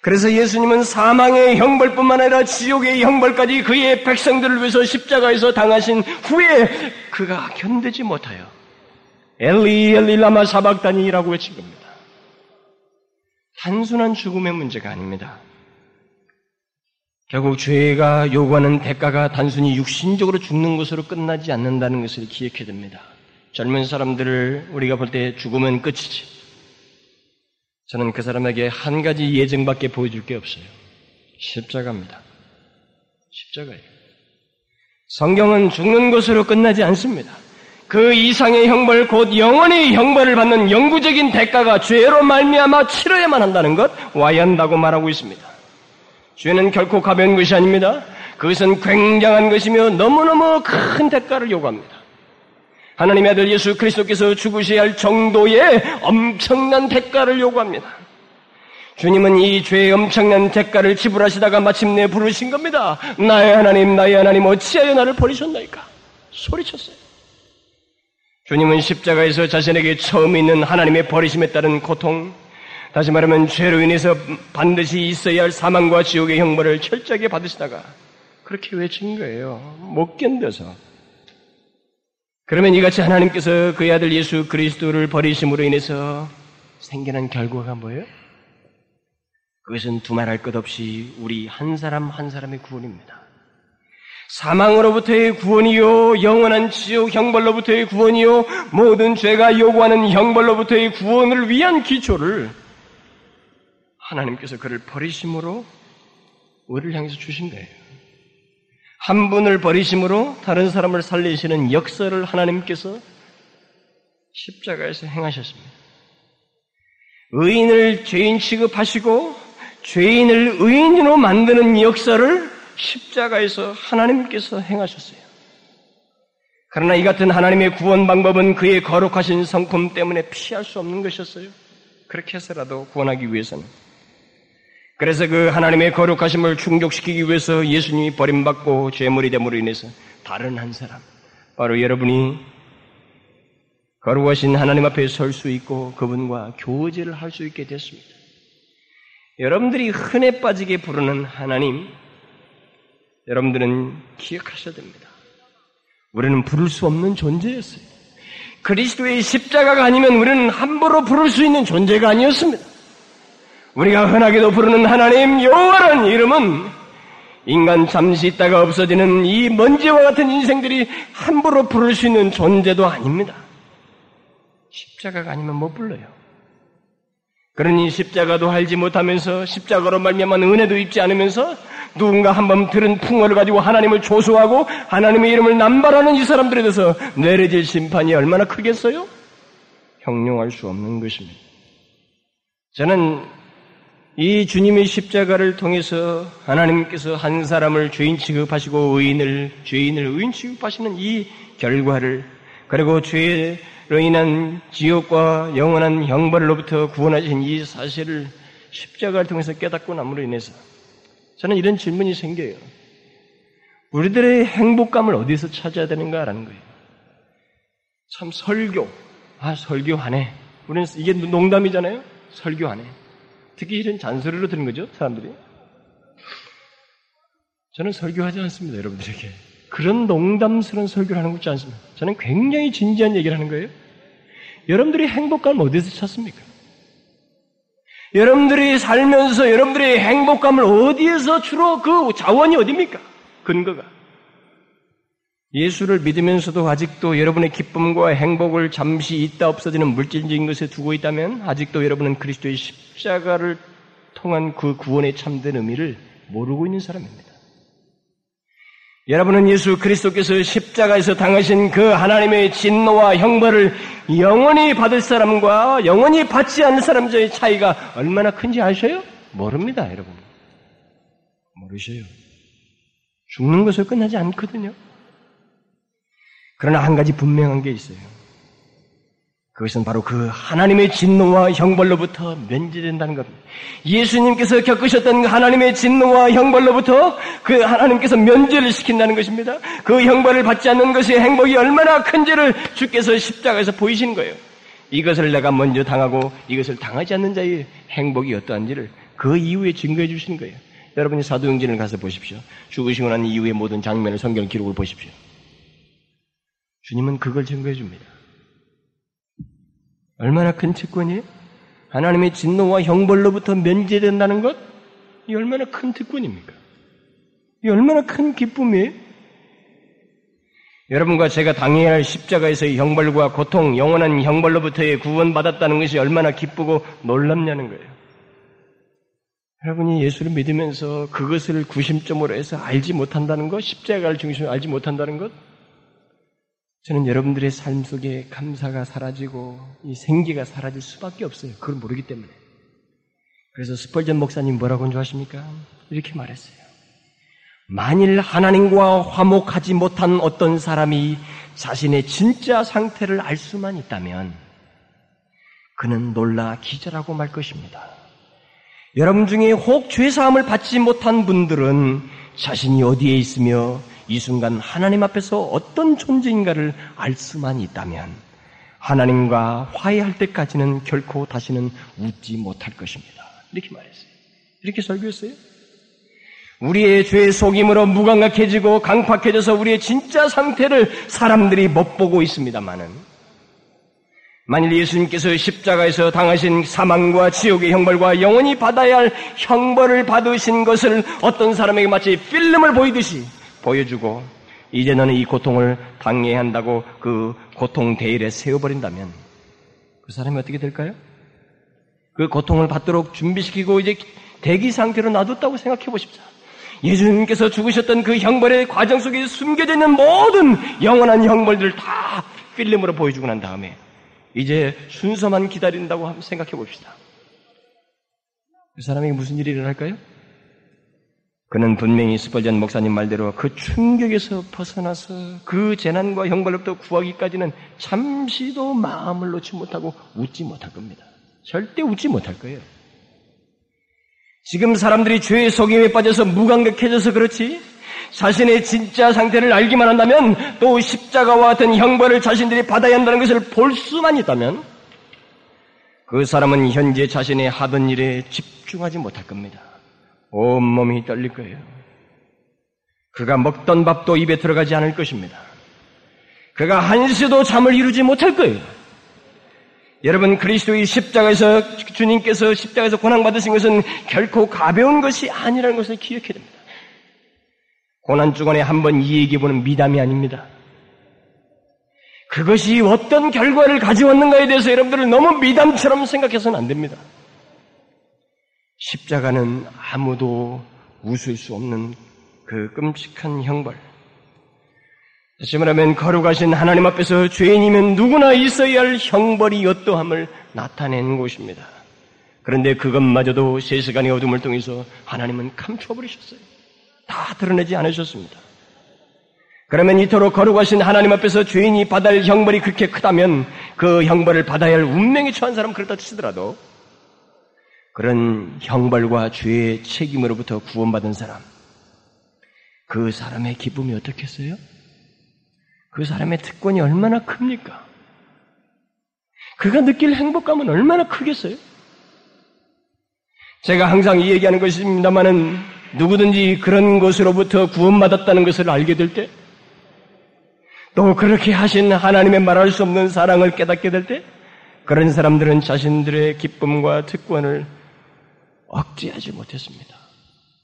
그래서 예수님은 사망의 형벌뿐만 아니라 지옥의 형벌까지 그의 백성들을 위해서 십자가에서 당하신 후에 그가 견디지 못하여 엘리 엘리 라마 사박단이라고 외친 겁니다. 단순한 죽음의 문제가 아닙니다. 결국 죄가 요구하는 대가가 단순히 육신적으로 죽는 것으로 끝나지 않는다는 것을 기억해야 됩니다. 젊은 사람들을 우리가 볼 때 죽으면 끝이지. 저는 그 사람에게 한 가지 예증밖에 보여줄 게 없어요. 십자가입니다. 십자가예요. 성경은 죽는 것으로 끝나지 않습니다. 그 이상의 형벌 곧 영원히 형벌을 받는 영구적인 대가가 죄로 말미암아 치러야만 한다는 것 와야 한다고 말하고 있습니다. 죄는 결코 가벼운 것이 아닙니다. 그것은 굉장한 것이며 너무너무 큰 대가를 요구합니다. 하나님의 아들 예수 그리스도께서 죽으셔야 할 정도의 엄청난 대가를 요구합니다. 주님은 이 죄의 엄청난 대가를 지불하시다가 마침내 부르신 겁니다. 나의 하나님, 나의 하나님, 어찌하여 나를 버리셨나이까? 소리쳤어요. 주님은 십자가에서 자신에게 처음 있는 하나님의 버리심에 따른 고통, 다시 말하면 죄로 인해서 반드시 있어야 할 사망과 지옥의 형벌을 철저하게 받으시다가 그렇게 외친 거예요. 못 견뎌서. 그러면 이같이 하나님께서 그의 아들 예수 그리스도를 버리심으로 인해서 생겨난 결과가 뭐예요? 그것은 두말할 것 없이 우리 한 사람 한 사람의 구원입니다. 사망으로부터의 구원이요, 영원한 지옥 형벌로부터의 구원이요, 모든 죄가 요구하는 형벌로부터의 구원을 위한 기초를 하나님께서 그를 버리심으로 우리를 향해서 주신 거예요. 한 분을 버리심으로 다른 사람을 살리시는 역사를 하나님께서 십자가에서 행하셨습니다. 의인을 죄인 취급하시고 죄인을 의인으로 만드는 역사를 십자가에서 하나님께서 행하셨어요. 그러나 이 같은 하나님의 구원 방법은 그의 거룩하신 성품 때문에 피할 수 없는 것이었어요. 그렇게 해서라도 구원하기 위해서는. 그래서 그 하나님의 거룩하심을 충족시키기 위해서 예수님이 버림받고 죄물이 됨으로 인해서 다른 한 사람, 바로 여러분이 거룩하신 하나님 앞에 설 수 있고 그분과 교제를 할 수 있게 됐습니다. 여러분들이 흔해 빠지게 부르는 하나님, 여러분들은 기억하셔야 됩니다. 우리는 부를 수 없는 존재였어요. 그리스도의 십자가가 아니면 우리는 함부로 부를 수 있는 존재가 아니었습니다. 우리가 흔하게도 부르는 하나님 여호와라는 이름은 인간 잠시 있다가 없어지는 이 먼지와 같은 인생들이 함부로 부를 수 있는 존재도 아닙니다. 십자가가 아니면 못 불러요. 그러니 십자가도 알지 못하면서 십자가로 말미암은 은혜도 입지 않으면서 누군가 한번 들은 풍어를 가지고 하나님을 조소하고 하나님의 이름을 남발하는 이 사람들에 대해서 내려질 심판이 얼마나 크겠어요? 형용할 수 없는 것입니다. 저는 이 주님의 십자가를 통해서 하나님께서 한 사람을 죄인 취급하시고 의인을 죄인을 의인 취급하시는 이 결과를 그리고 죄로 인한 지옥과 영원한 형벌로부터 구원하신 이 사실을 십자가를 통해서 깨닫고 남으로 인해서 저는 이런 질문이 생겨요. 우리들의 행복감을 어디서 찾아야 되는가라는 거예요. 참 설교, 아 설교하네. 우리는 이게 농담이잖아요. 설교하네. 특히 이런 잔소리로 들은 거죠, 사람들이. 저는 설교하지 않습니다, 여러분들에게. 그런 농담스러운 설교를 하는 것지 않습니까? 저는 굉장히 진지한 얘기를 하는 거예요. 여러분들이 행복감 어디서 찾습니까? 여러분들이 살면서 여러분들의 행복감을 어디에서 주로 그 자원이 어디입니까? 근거가. 예수를 믿으면서도 아직도 여러분의 기쁨과 행복을 잠시 있다 없어지는 물질적인 것에 두고 있다면 아직도 여러분은 그리스도의 십자가를 통한 그 구원의 참된 의미를 모르고 있는 사람입니다. 여러분은 예수 그리스도께서 십자가에서 당하신 그 하나님의 진노와 형벌을 영원히 받을 사람과 영원히 받지 않는 사람의 차이가 얼마나 큰지 아셔요? 모릅니다, 여러분. 모르셔요. 죽는 것을 끝나지 않거든요. 그러나 한 가지 분명한 게 있어요. 그것은 바로 그 하나님의 진노와 형벌로부터 면제된다는 겁니다. 예수님께서 겪으셨던 그 하나님의 진노와 형벌로부터 그 하나님께서 면제를 시킨다는 것입니다. 그 형벌을 받지 않는 것의 행복이 얼마나 큰지를 주께서 십자가에서 보이시는 거예요. 이것을 내가 먼저 당하고 이것을 당하지 않는 자의 행복이 어떠한지를 그 이후에 증거해 주시는 거예요. 여러분이 사도행전을 가서 보십시오. 죽으시고 난 이후의 모든 장면을 성경 기록을 보십시오. 주님은 그걸 증거해 줍니다. 얼마나 큰 특권이에요? 하나님의 진노와 형벌로부터 면제된다는 것? 이 얼마나 큰 특권입니까? 이 얼마나 큰 기쁨이에요? 여러분과 제가 당해야 할 십자가에서의 형벌과 고통, 영원한 형벌로부터의 구원받았다는 것이 얼마나 기쁘고 놀랍냐는 거예요. 여러분이 예수를 믿으면서 그것을 구심점으로 해서 알지 못한다는 것, 십자가를 중심으로 알지 못한다는 것, 저는 여러분들의 삶 속에 감사가 사라지고 이 생기가 사라질 수밖에 없어요. 그걸 모르기 때문에. 그래서 스펄전 목사님 뭐라고 좋아하십니까? 이렇게 말했어요. 만일 하나님과 화목하지 못한 어떤 사람이 자신의 진짜 상태를 알 수만 있다면 그는 놀라 기절하고 말 것입니다. 여러분 중에 혹 죄사함을 받지 못한 분들은 자신이 어디에 있으며 이 순간 하나님 앞에서 어떤 존재인가를 알 수만 있다면 하나님과 화해할 때까지는 결코 다시는 웃지 못할 것입니다. 이렇게 말했어요. 이렇게 설교했어요. 우리의 죄의 속임으로 무감각해지고 강팍해져서 우리의 진짜 상태를 사람들이 못 보고 있습니다만은 만일 예수님께서 십자가에서 당하신 사망과 지옥의 형벌과 영원히 받아야 할 형벌을 받으신 것을 어떤 사람에게 마치 필름을 보이듯이 보여주고 이제 너는 이 고통을 당해야 한다고 그 고통 대일에 세워버린다면 그 사람이 어떻게 될까요? 그 고통을 받도록 준비시키고 이제 대기 상태로 놔뒀다고 생각해 보십시오. 예수님께서 죽으셨던 그 형벌의 과정 속에 숨겨져 있는 모든 영원한 형벌들을 다 필름으로 보여주고 난 다음에 이제 순서만 기다린다고 생각해 봅시다. 그 사람에게 무슨 일이 일어날까요? 그는 분명히 스펄전 목사님 말대로 그 충격에서 벗어나서 그 재난과 형벌로부터 구하기까지는 잠시도 마음을 놓지 못하고 웃지 못할 겁니다. 절대 웃지 못할 거예요. 지금 사람들이 죄의 속임에 빠져서 무감각해져서 그렇지 자신의 진짜 상태를 알기만 한다면 또 십자가와 같은 형벌을 자신들이 받아야 한다는 것을 볼 수만 있다면 그 사람은 현재 자신의 하던 일에 집중하지 못할 겁니다. 온몸이 떨릴 거예요. 그가 먹던 밥도 입에 들어가지 않을 것입니다. 그가 한시도 잠을 이루지 못할 거예요. 여러분 그리스도의 십자가에서 주님께서 십자가에서 고난 받으신 것은 결코 가벼운 것이 아니라는 것을 기억해야 됩니다. 고난 주간에 한번 이 얘기 보는 미담이 아닙니다. 그것이 어떤 결과를 가져왔는가에 대해서 여러분들은 너무 미담처럼 생각해서는 안 됩니다. 십자가는 아무도 웃을 수 없는 그 끔찍한 형벌. 다시 말하면 거룩하신 하나님 앞에서 죄인이면 누구나 있어야 할 형벌이 어떠함을 나타내는 곳입니다. 그런데 그것마저도 세시간의 어둠을 통해서 하나님은 감춰버리셨어요. 다 드러내지 않으셨습니다. 그러면 이토록 거룩하신 하나님 앞에서 죄인이 받아야 할 형벌이 그렇게 크다면 그 형벌을 받아야 할 운명에 처한 사람 그렇다 치더라도 그런 형벌과 죄의 책임으로부터 구원받은 사람, 그 사람의 기쁨이 어떻겠어요? 그 사람의 특권이 얼마나 큽니까? 그가 느낄 행복감은 얼마나 크겠어요? 제가 항상 이 얘기하는 것입니다만은 누구든지 그런 것으로부터 구원받았다는 것을 알게 될 때, 또 그렇게 하신 하나님의 말할 수 없는 사랑을 깨닫게 될 때 그런 사람들은 자신들의 기쁨과 특권을 억제하지 못했습니다.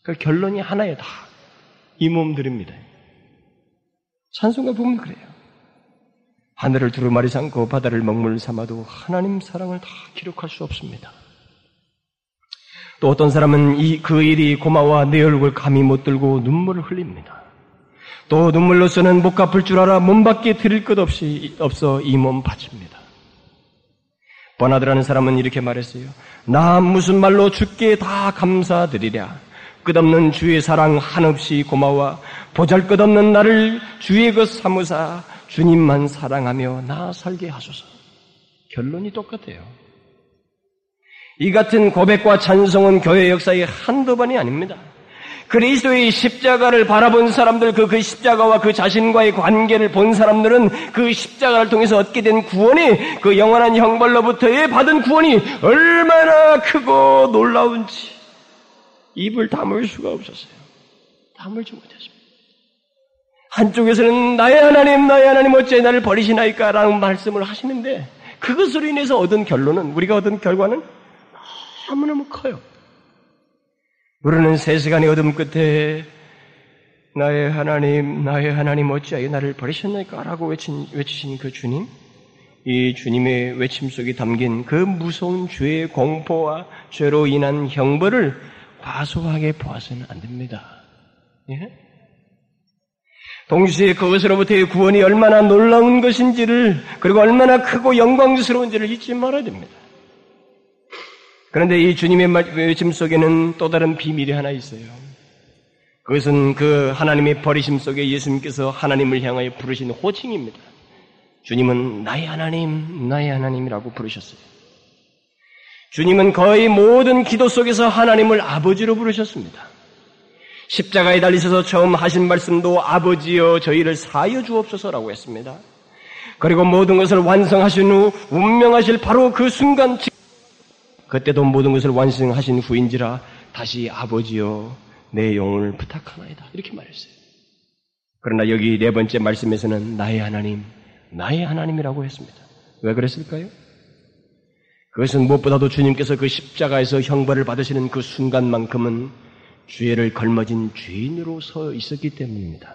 그 결론이 하나에 다이 몸들입니다. 찬송가 보면 그래요. 하늘을 두루마리 삼고 바다를 먹물 삼아도 하나님 사랑을 다 기록할 수 없습니다. 또 어떤 사람은 이, 그 일이 고마워 내 얼굴 감히 못 들고 눈물을 흘립니다. 또 눈물로서는 못 갚을 줄 알아 몸 밖에 드릴 것 없이 없어 이 몸 바칩니다. 버나드라는 사람은 이렇게 말했어요. 나 무슨 말로 죽게 다 감사드리랴. 끝없는 주의 사랑 한없이 고마워 보잘것없는 나를 주의 것 사무사 주님만 사랑하며 나 살게 하소서. 결론이 똑같아요. 이 같은 고백과 찬송은 교회 역사의 한두 번이 아닙니다. 그리스도의 십자가를 바라본 사람들, 그, 그 십자가와 그 자신과의 관계를 본 사람들은 그 십자가를 통해서 얻게 된 구원이 그 영원한 형벌로부터의 받은 구원이 얼마나 크고 놀라운지 입을 다물 수가 없었어요. 다물지 못했습니다. 한쪽에서는 나의 하나님, 나의 하나님 어째 나를 버리시나이까? 라는 말씀을 하시는데 그것으로 인해서 얻은 결론은, 우리가 얻은 결과는 너무너무 커요. 우리는 세 시간의 어둠 끝에 나의 하나님, 나의 하나님 어찌하여 나를 버리셨나이까? 라고 외친, 외치신 그 주님, 이 주님의 외침 속에 담긴 그 무서운 죄의 공포와 죄로 인한 형벌을 과소하게 보아서는 안 됩니다. 예? 동시에 그것으로부터의 구원이 얼마나 놀라운 것인지를 그리고 얼마나 크고 영광스러운지를 잊지 말아야 됩니다. 그런데 이 주님의 외침 속에는 또 다른 비밀이 하나 있어요. 그것은 그 하나님의 버리심 속에 예수님께서 하나님을 향하여 부르신 호칭입니다. 주님은 나의 하나님, 나의 하나님이라고 부르셨어요. 주님은 거의 모든 기도 속에서 하나님을 아버지로 부르셨습니다. 십자가에 달리셔서 처음 하신 말씀도 아버지여 저희를 사여 주옵소서라고 했습니다. 그리고 모든 것을 완성하신 후 운명하실 바로 그 순간 그때도 모든 것을 완성하신 후인지라 다시 아버지여 내 영혼을 부탁하나이다. 이렇게 말했어요. 그러나 여기 네 번째 말씀에서는 나의 하나님, 나의 하나님이라고 했습니다. 왜 그랬을까요? 그것은 무엇보다도 주님께서 그 십자가에서 형벌을 받으시는 그 순간만큼은 죄를 걸머진 죄인으로 서 있었기 때문입니다.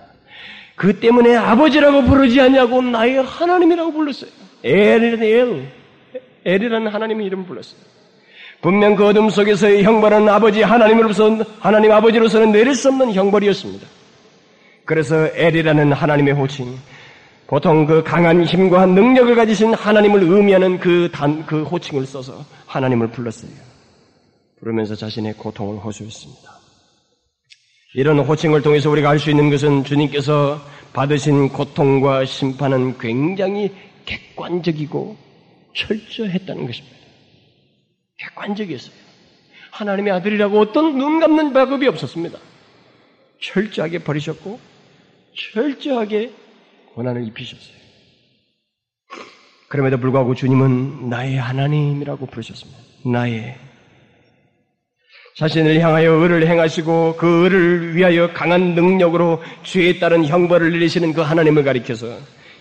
그 때문에 아버지라고 부르지 않냐고 나의 하나님이라고 불렀어요. 엘, 엘, 엘이라는 하나님의 이름을 불렀어요. 분명 그 어둠 속에서의 형벌은 아버지 하나님으로서 하나님 아버지로서는 내릴 수 없는 형벌이었습니다. 그래서 엘이라는 하나님의 호칭, 보통 그 강한 힘과 능력을 가지신 하나님을 의미하는 그 단, 그 호칭을 써서 하나님을 불렀어요. 부르면서 자신의 고통을 호소했습니다. 이런 호칭을 통해서 우리가 알 수 있는 것은 주님께서 받으신 고통과 심판은 굉장히 객관적이고 철저했다는 것입니다. 객관적이었어요. 하나님의 아들이라고 어떤 눈 감는 방법이 없었습니다. 철저하게 버리셨고 철저하게 고난을 입히셨어요. 그럼에도 불구하고 주님은 나의 하나님이라고 부르셨습니다. 나의 자신을 향하여 의를 행하시고 그 의를 위하여 강한 능력으로 죄에 따른 형벌을 내리시는 그 하나님을 가리켜서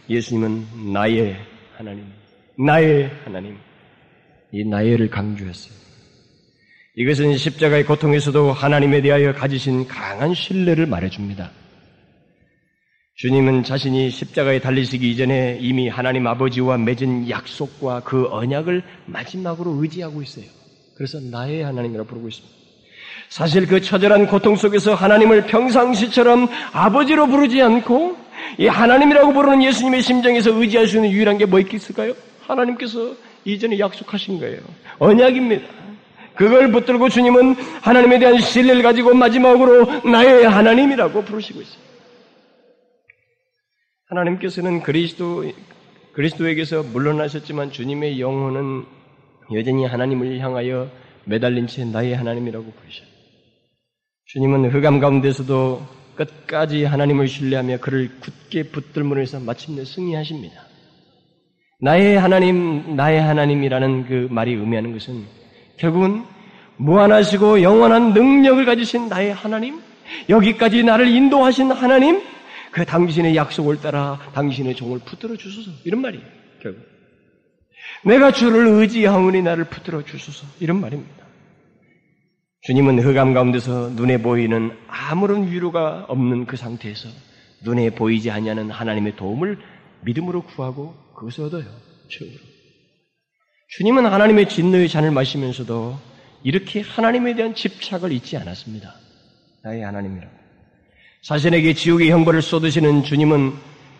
예수님은 나의 하나님, 나의 하나님, 이 나의를 강조했어요. 이것은 십자가의 고통에서도 하나님에 대하여 가지신 강한 신뢰를 말해줍니다. 주님은 자신이 십자가에 달리시기 이전에 이미 하나님 아버지와 맺은 약속과 그 언약을 마지막으로 의지하고 있어요. 그래서 나의 하나님이라고 부르고 있습니다. 사실 그 처절한 고통 속에서 하나님을 평상시처럼 아버지로 부르지 않고 이 하나님이라고 부르는 예수님의 심정에서 의지할 수 있는 유일한 게 뭐 있을까요? 하나님께서 이전에 약속하신 거예요. 언약입니다. 그걸 붙들고 주님은 하나님에 대한 신뢰를 가지고 마지막으로 나의 하나님이라고 부르시고 있어요. 하나님께서는 그리스도, 그리스도에게서 물러나셨지만 주님의 영혼은 여전히 하나님을 향하여 매달린 채 나의 하나님이라고 부르셔요. 주님은 흑암 가운데서도 끝까지 하나님을 신뢰하며 그를 굳게 붙들므로 서 마침내 승리하십니다. 나의 하나님, 나의 하나님이라는 그 말이 의미하는 것은 결국은 무한하시고 영원한 능력을 가지신 나의 하나님, 여기까지 나를 인도하신 하나님, 그 당신의 약속을 따라 당신의 종을 붙들어 주소서. 이런 말이에요. 결국. 내가 주를 의지하오니 나를 붙들어 주소서. 이런 말입니다. 주님은 흑암 가운데서 눈에 보이는 아무런 위로가 없는 그 상태에서 눈에 보이지 않냐는 하나님의 도움을 믿음으로 구하고 그것을 얻어요. 최후로. 주님은 하나님의 진노의 잔을 마시면서도 이렇게 하나님에 대한 집착을 잊지 않았습니다. 나의 하나님이라고. 자신에게 지옥의 형벌을 쏟으시는 주님은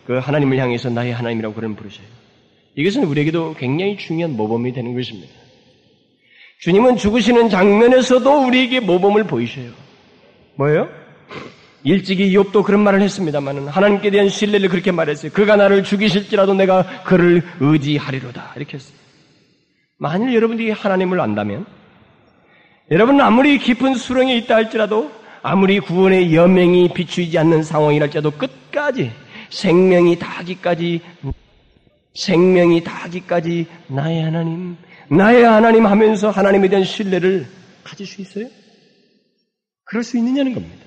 그 하나님을 향해서 나의 하나님이라고 그런 부르셔요. 이것은 우리에게도 굉장히 중요한 모범이 되는 것입니다. 주님은 죽으시는 장면에서도 우리에게 모범을 보이셔요. 뭐예요? 일찍이 욥도 그런 말을 했습니다만 하나님께 대한 신뢰를 그렇게 말했어요. 그가 나를 죽이실지라도 내가 그를 의지하리로다. 이렇게 했어요. 만일 여러분들이 하나님을 안다면 여러분은 아무리 깊은 수렁에 있다 할지라도 아무리 구원의 여명이 비추이지 않는 상황이랄지라도 끝까지 생명이 다하기까지 생명이 다하기까지 나의 하나님, 나의 하나님 하면서 하나님에 대한 신뢰를 가질 수 있어요? 그럴 수 있느냐는 겁니다.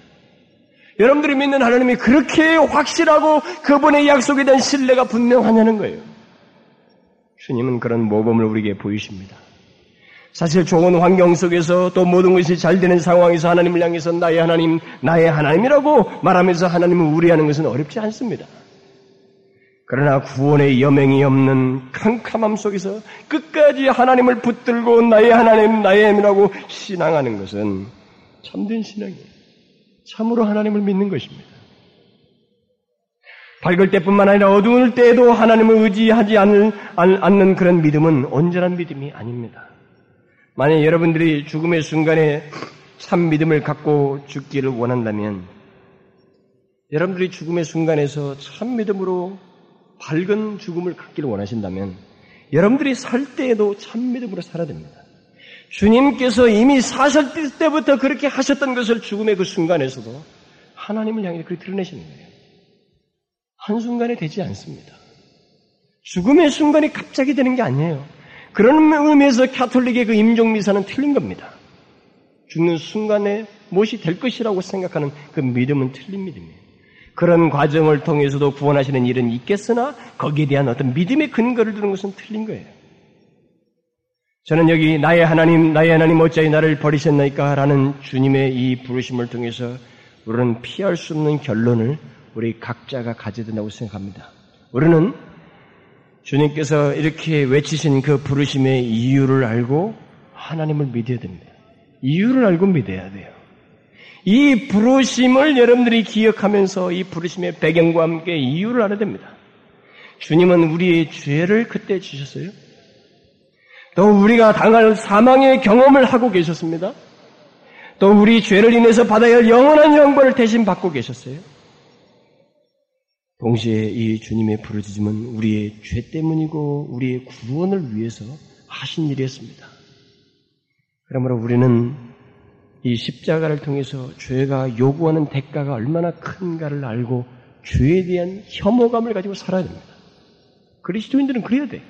여러분들이 믿는 하나님이 그렇게 확실하고 그분의 약속에 대한 신뢰가 분명하냐는 거예요. 주님은 그런 모범을 우리에게 보이십니다. 사실 좋은 환경 속에서 또 모든 것이 잘 되는 상황에서 하나님을 향해서 나의 하나님, 나의 하나님이라고 말하면서 하나님을 우리하는 것은 어렵지 않습니다. 그러나 구원의 여명이 없는 캄캄함 속에서 끝까지 하나님을 붙들고 나의 하나님, 나의 하나님이라고 신앙하는 것은 참된 신앙이에요. 참으로 하나님을 믿는 것입니다. 밝을 때뿐만 아니라 어두울 때에도 하나님을 의지하지 않는, 그런 믿음은 온전한 믿음이 아닙니다. 만약 여러분들이 죽음의 순간에 참 믿음을 갖고 죽기를 원한다면 여러분들이 죽음의 순간에서 참 믿음으로 밝은 죽음을 갖기를 원하신다면 여러분들이 살 때에도 참 믿음으로 살아야 됩니다. 주님께서 이미 사실 때부터 그렇게 하셨던 것을 죽음의 그 순간에서도 하나님을 향해 그렇게 드러내시는 거예요. 한순간에 되지 않습니다. 죽음의 순간이 갑자기 되는 게 아니에요. 그런 의미에서 카톨릭의 그 임종미사는 틀린 겁니다. 죽는 순간에 무엇이 될 것이라고 생각하는 그 믿음은 틀린 믿음이에요. 그런 과정을 통해서도 구원하시는 일은 있겠으나 거기에 대한 어떤 믿음의 근거를 두는 것은 틀린 거예요. 저는 여기 나의 하나님, 나의 하나님 어찌하여 나를 버리셨나이까? 라는 주님의 이 부르심을 통해서 우리는 피할 수 없는 결론을 우리 각자가 가져야 된다고 생각합니다. 우리는 주님께서 이렇게 외치신 그 부르심의 이유를 알고 하나님을 믿어야 됩니다. 이유를 알고 믿어야 돼요. 이 부르심을 여러분들이 기억하면서 이 부르심의 배경과 함께 이유를 알아야 됩니다. 주님은 우리의 죄를 그때 주셨어요. 또 우리가 당할 사망의 경험을 하고 계셨습니다. 또 우리 죄를 인해서 받아야 할 영원한 영벌을 대신 받고 계셨어요. 동시에 이 주님의 부르짖음은 우리의 죄 때문이고 우리의 구원을 위해서 하신 일이었습니다. 그러므로 우리는 이 십자가를 통해서 죄가 요구하는 대가가 얼마나 큰가를 알고 죄에 대한 혐오감을 가지고 살아야 됩니다. 그리스도인들은 그래야 돼.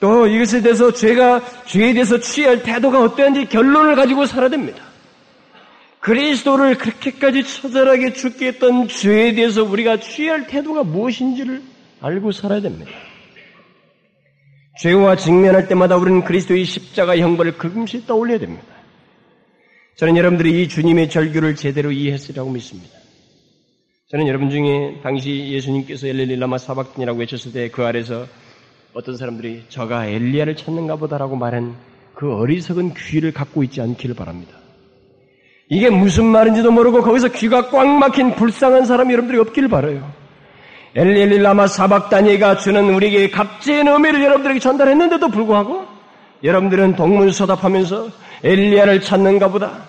또 이것에 대해서 죄가 죄에 대해서 취할 태도가 어떠한지 결론을 가지고 살아야 됩니다. 그리스도를 그렇게까지 처절하게 죽게 했던 죄에 대해서 우리가 취할 태도가 무엇인지를 알고 살아야 됩니다. 죄와 직면할 때마다 우리는 그리스도의 십자가 형벌을 금시 떠올려야 됩니다. 저는 여러분들이 이 주님의 절규를 제대로 이해했으리라고 믿습니다. 저는 여러분 중에 당시 예수님께서 엘렐리라마 사박든이라고 외쳤을 때 그 아래서 어떤 사람들이 저가 엘리야를 찾는가 보다라고 말한 그 어리석은 귀를 갖고 있지 않기를 바랍니다. 이게 무슨 말인지도 모르고 거기서 귀가 꽉 막힌 불쌍한 사람이 여러분들이 없기를 바라요. 엘리엘리 라마 사박다니가 주는 우리에게 값진 의미를 여러분들에게 전달했는데도 불구하고 여러분들은 동문서답하면서 엘리야를 찾는가 보다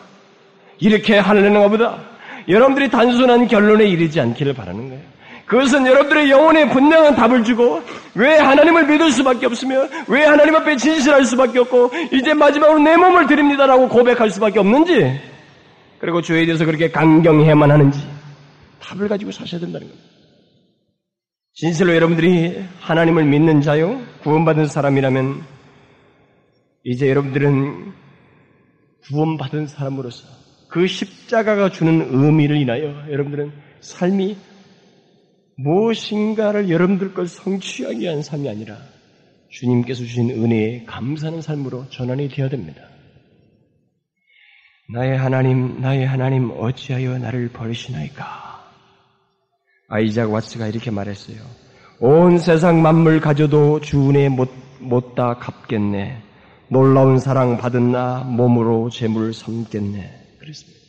이렇게 하려는가 보다 여러분들이 단순한 결론에 이르지 않기를 바라는 거예요. 그것은 여러분들의 영혼에 분명한 답을 주고 왜 하나님을 믿을 수밖에 없으며 왜 하나님 앞에 진실할 수밖에 없고 이제 마지막으로 내 몸을 드립니다라고 고백할 수밖에 없는지 그리고 죄에 대해서 그렇게 강경해야만 하는지 답을 가지고 사셔야 된다는 겁니다. 진실로 여러분들이 하나님을 믿는 자요, 구원받은 사람이라면 이제 여러분들은 구원받은 사람으로서 그 십자가가 주는 의미를 인하여 여러분들은 삶이 무엇인가를 여러분들 걸 성취하기 위한 삶이 아니라 주님께서 주신 은혜에 감사하는 삶으로 전환이 되어야 됩니다. 나의 하나님, 나의 하나님, 어찌하여 나를 버리시나이까? 아이작 와츠가 이렇게 말했어요. 온 세상 만물 가져도 주 은혜 못, 못다 갚겠네. 놀라운 사랑 받은 나 몸으로 재물 삼겠네. 그랬습니다.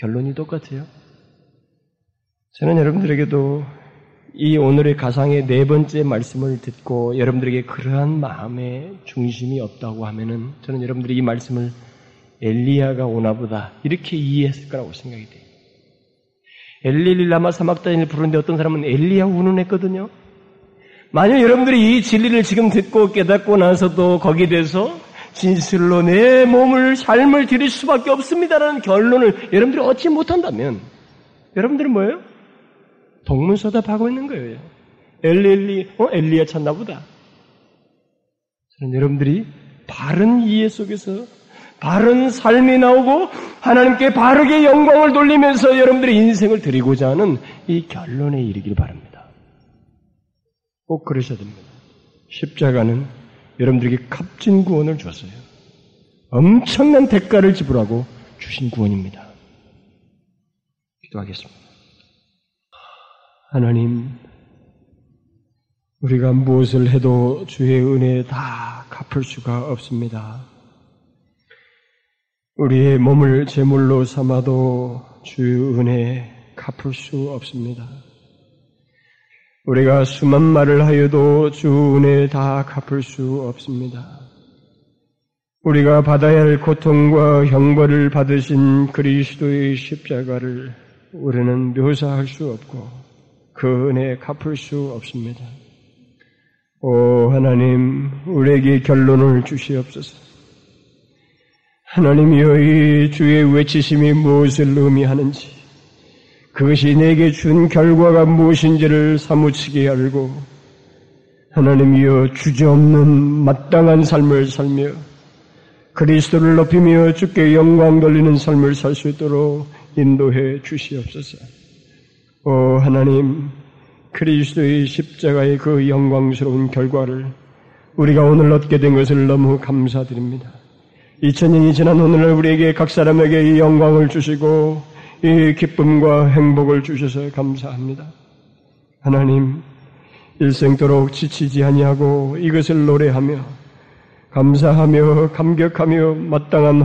결론이 똑같아요. 저는 여러분들에게도 이 오늘의 가상의 네 번째 말씀을 듣고 여러분들에게 그러한 마음의 중심이 없다고 하면은 저는 여러분들이 이 말씀을 엘리야가 오나보다 이렇게 이해했을 거라고 생각이 돼요. 엘리릴라마 사막단을 부르는데 어떤 사람은 엘리야 운운했거든요. 만약 여러분들이 이 진리를 지금 듣고 깨닫고 나서도 거기에 대해서 진실로 내 몸을 삶을 드릴 수밖에 없습니다라는 결론을 여러분들이 얻지 못한다면 여러분들은 뭐예요? 동문서답하고 있는 거예요. 엘리 엘리, 어 엘리야 찾나 보다. 저는 여러분들이 바른 이해 속에서 바른 삶이 나오고 하나님께 바르게 영광을 돌리면서 여러분들의 인생을 드리고자 하는 이 결론에 이르길 바랍니다. 꼭 그러셔야 됩니다. 십자가는 여러분들에게 값진 구원을 줬어요. 엄청난 대가를 지불하고 주신 구원입니다. 기도하겠습니다. 하나님, 우리가 무엇을 해도 주의 은혜에 다 갚을 수가 없습니다. 우리의 몸을 제물로 삼아도 주의 은혜에 갚을 수 없습니다. 우리가 수만 말을 하여도 주 은혜에 다 갚을 수 없습니다. 우리가 받아야 할 고통과 형벌을 받으신 그리스도의 십자가를 우리는 묘사할 수 없고 그 은혜 갚을 수 없습니다. 오 하나님, 우리에게 결론을 주시옵소서. 하나님이여 이 주의 외치심이 무엇을 의미하는지 그것이 내게 준 결과가 무엇인지를 사무치게 알고 하나님이여 주저없는 마땅한 삶을 살며 그리스도를 높이며 주께 영광 돌리는 삶을 살 수 있도록 인도해 주시옵소서. 오 하나님 그리스도의 십자가의 그 영광스러운 결과를 우리가 오늘 얻게 된 것을 너무 감사드립니다. 2000년이 지난 오늘날 우리에게 각 사람에게 이 영광을 주시고 이 기쁨과 행복을 주셔서 감사합니다. 하나님, 일생도록 지치지 아니하고 이것을 노래하며 감사하며 감격하며 마땅한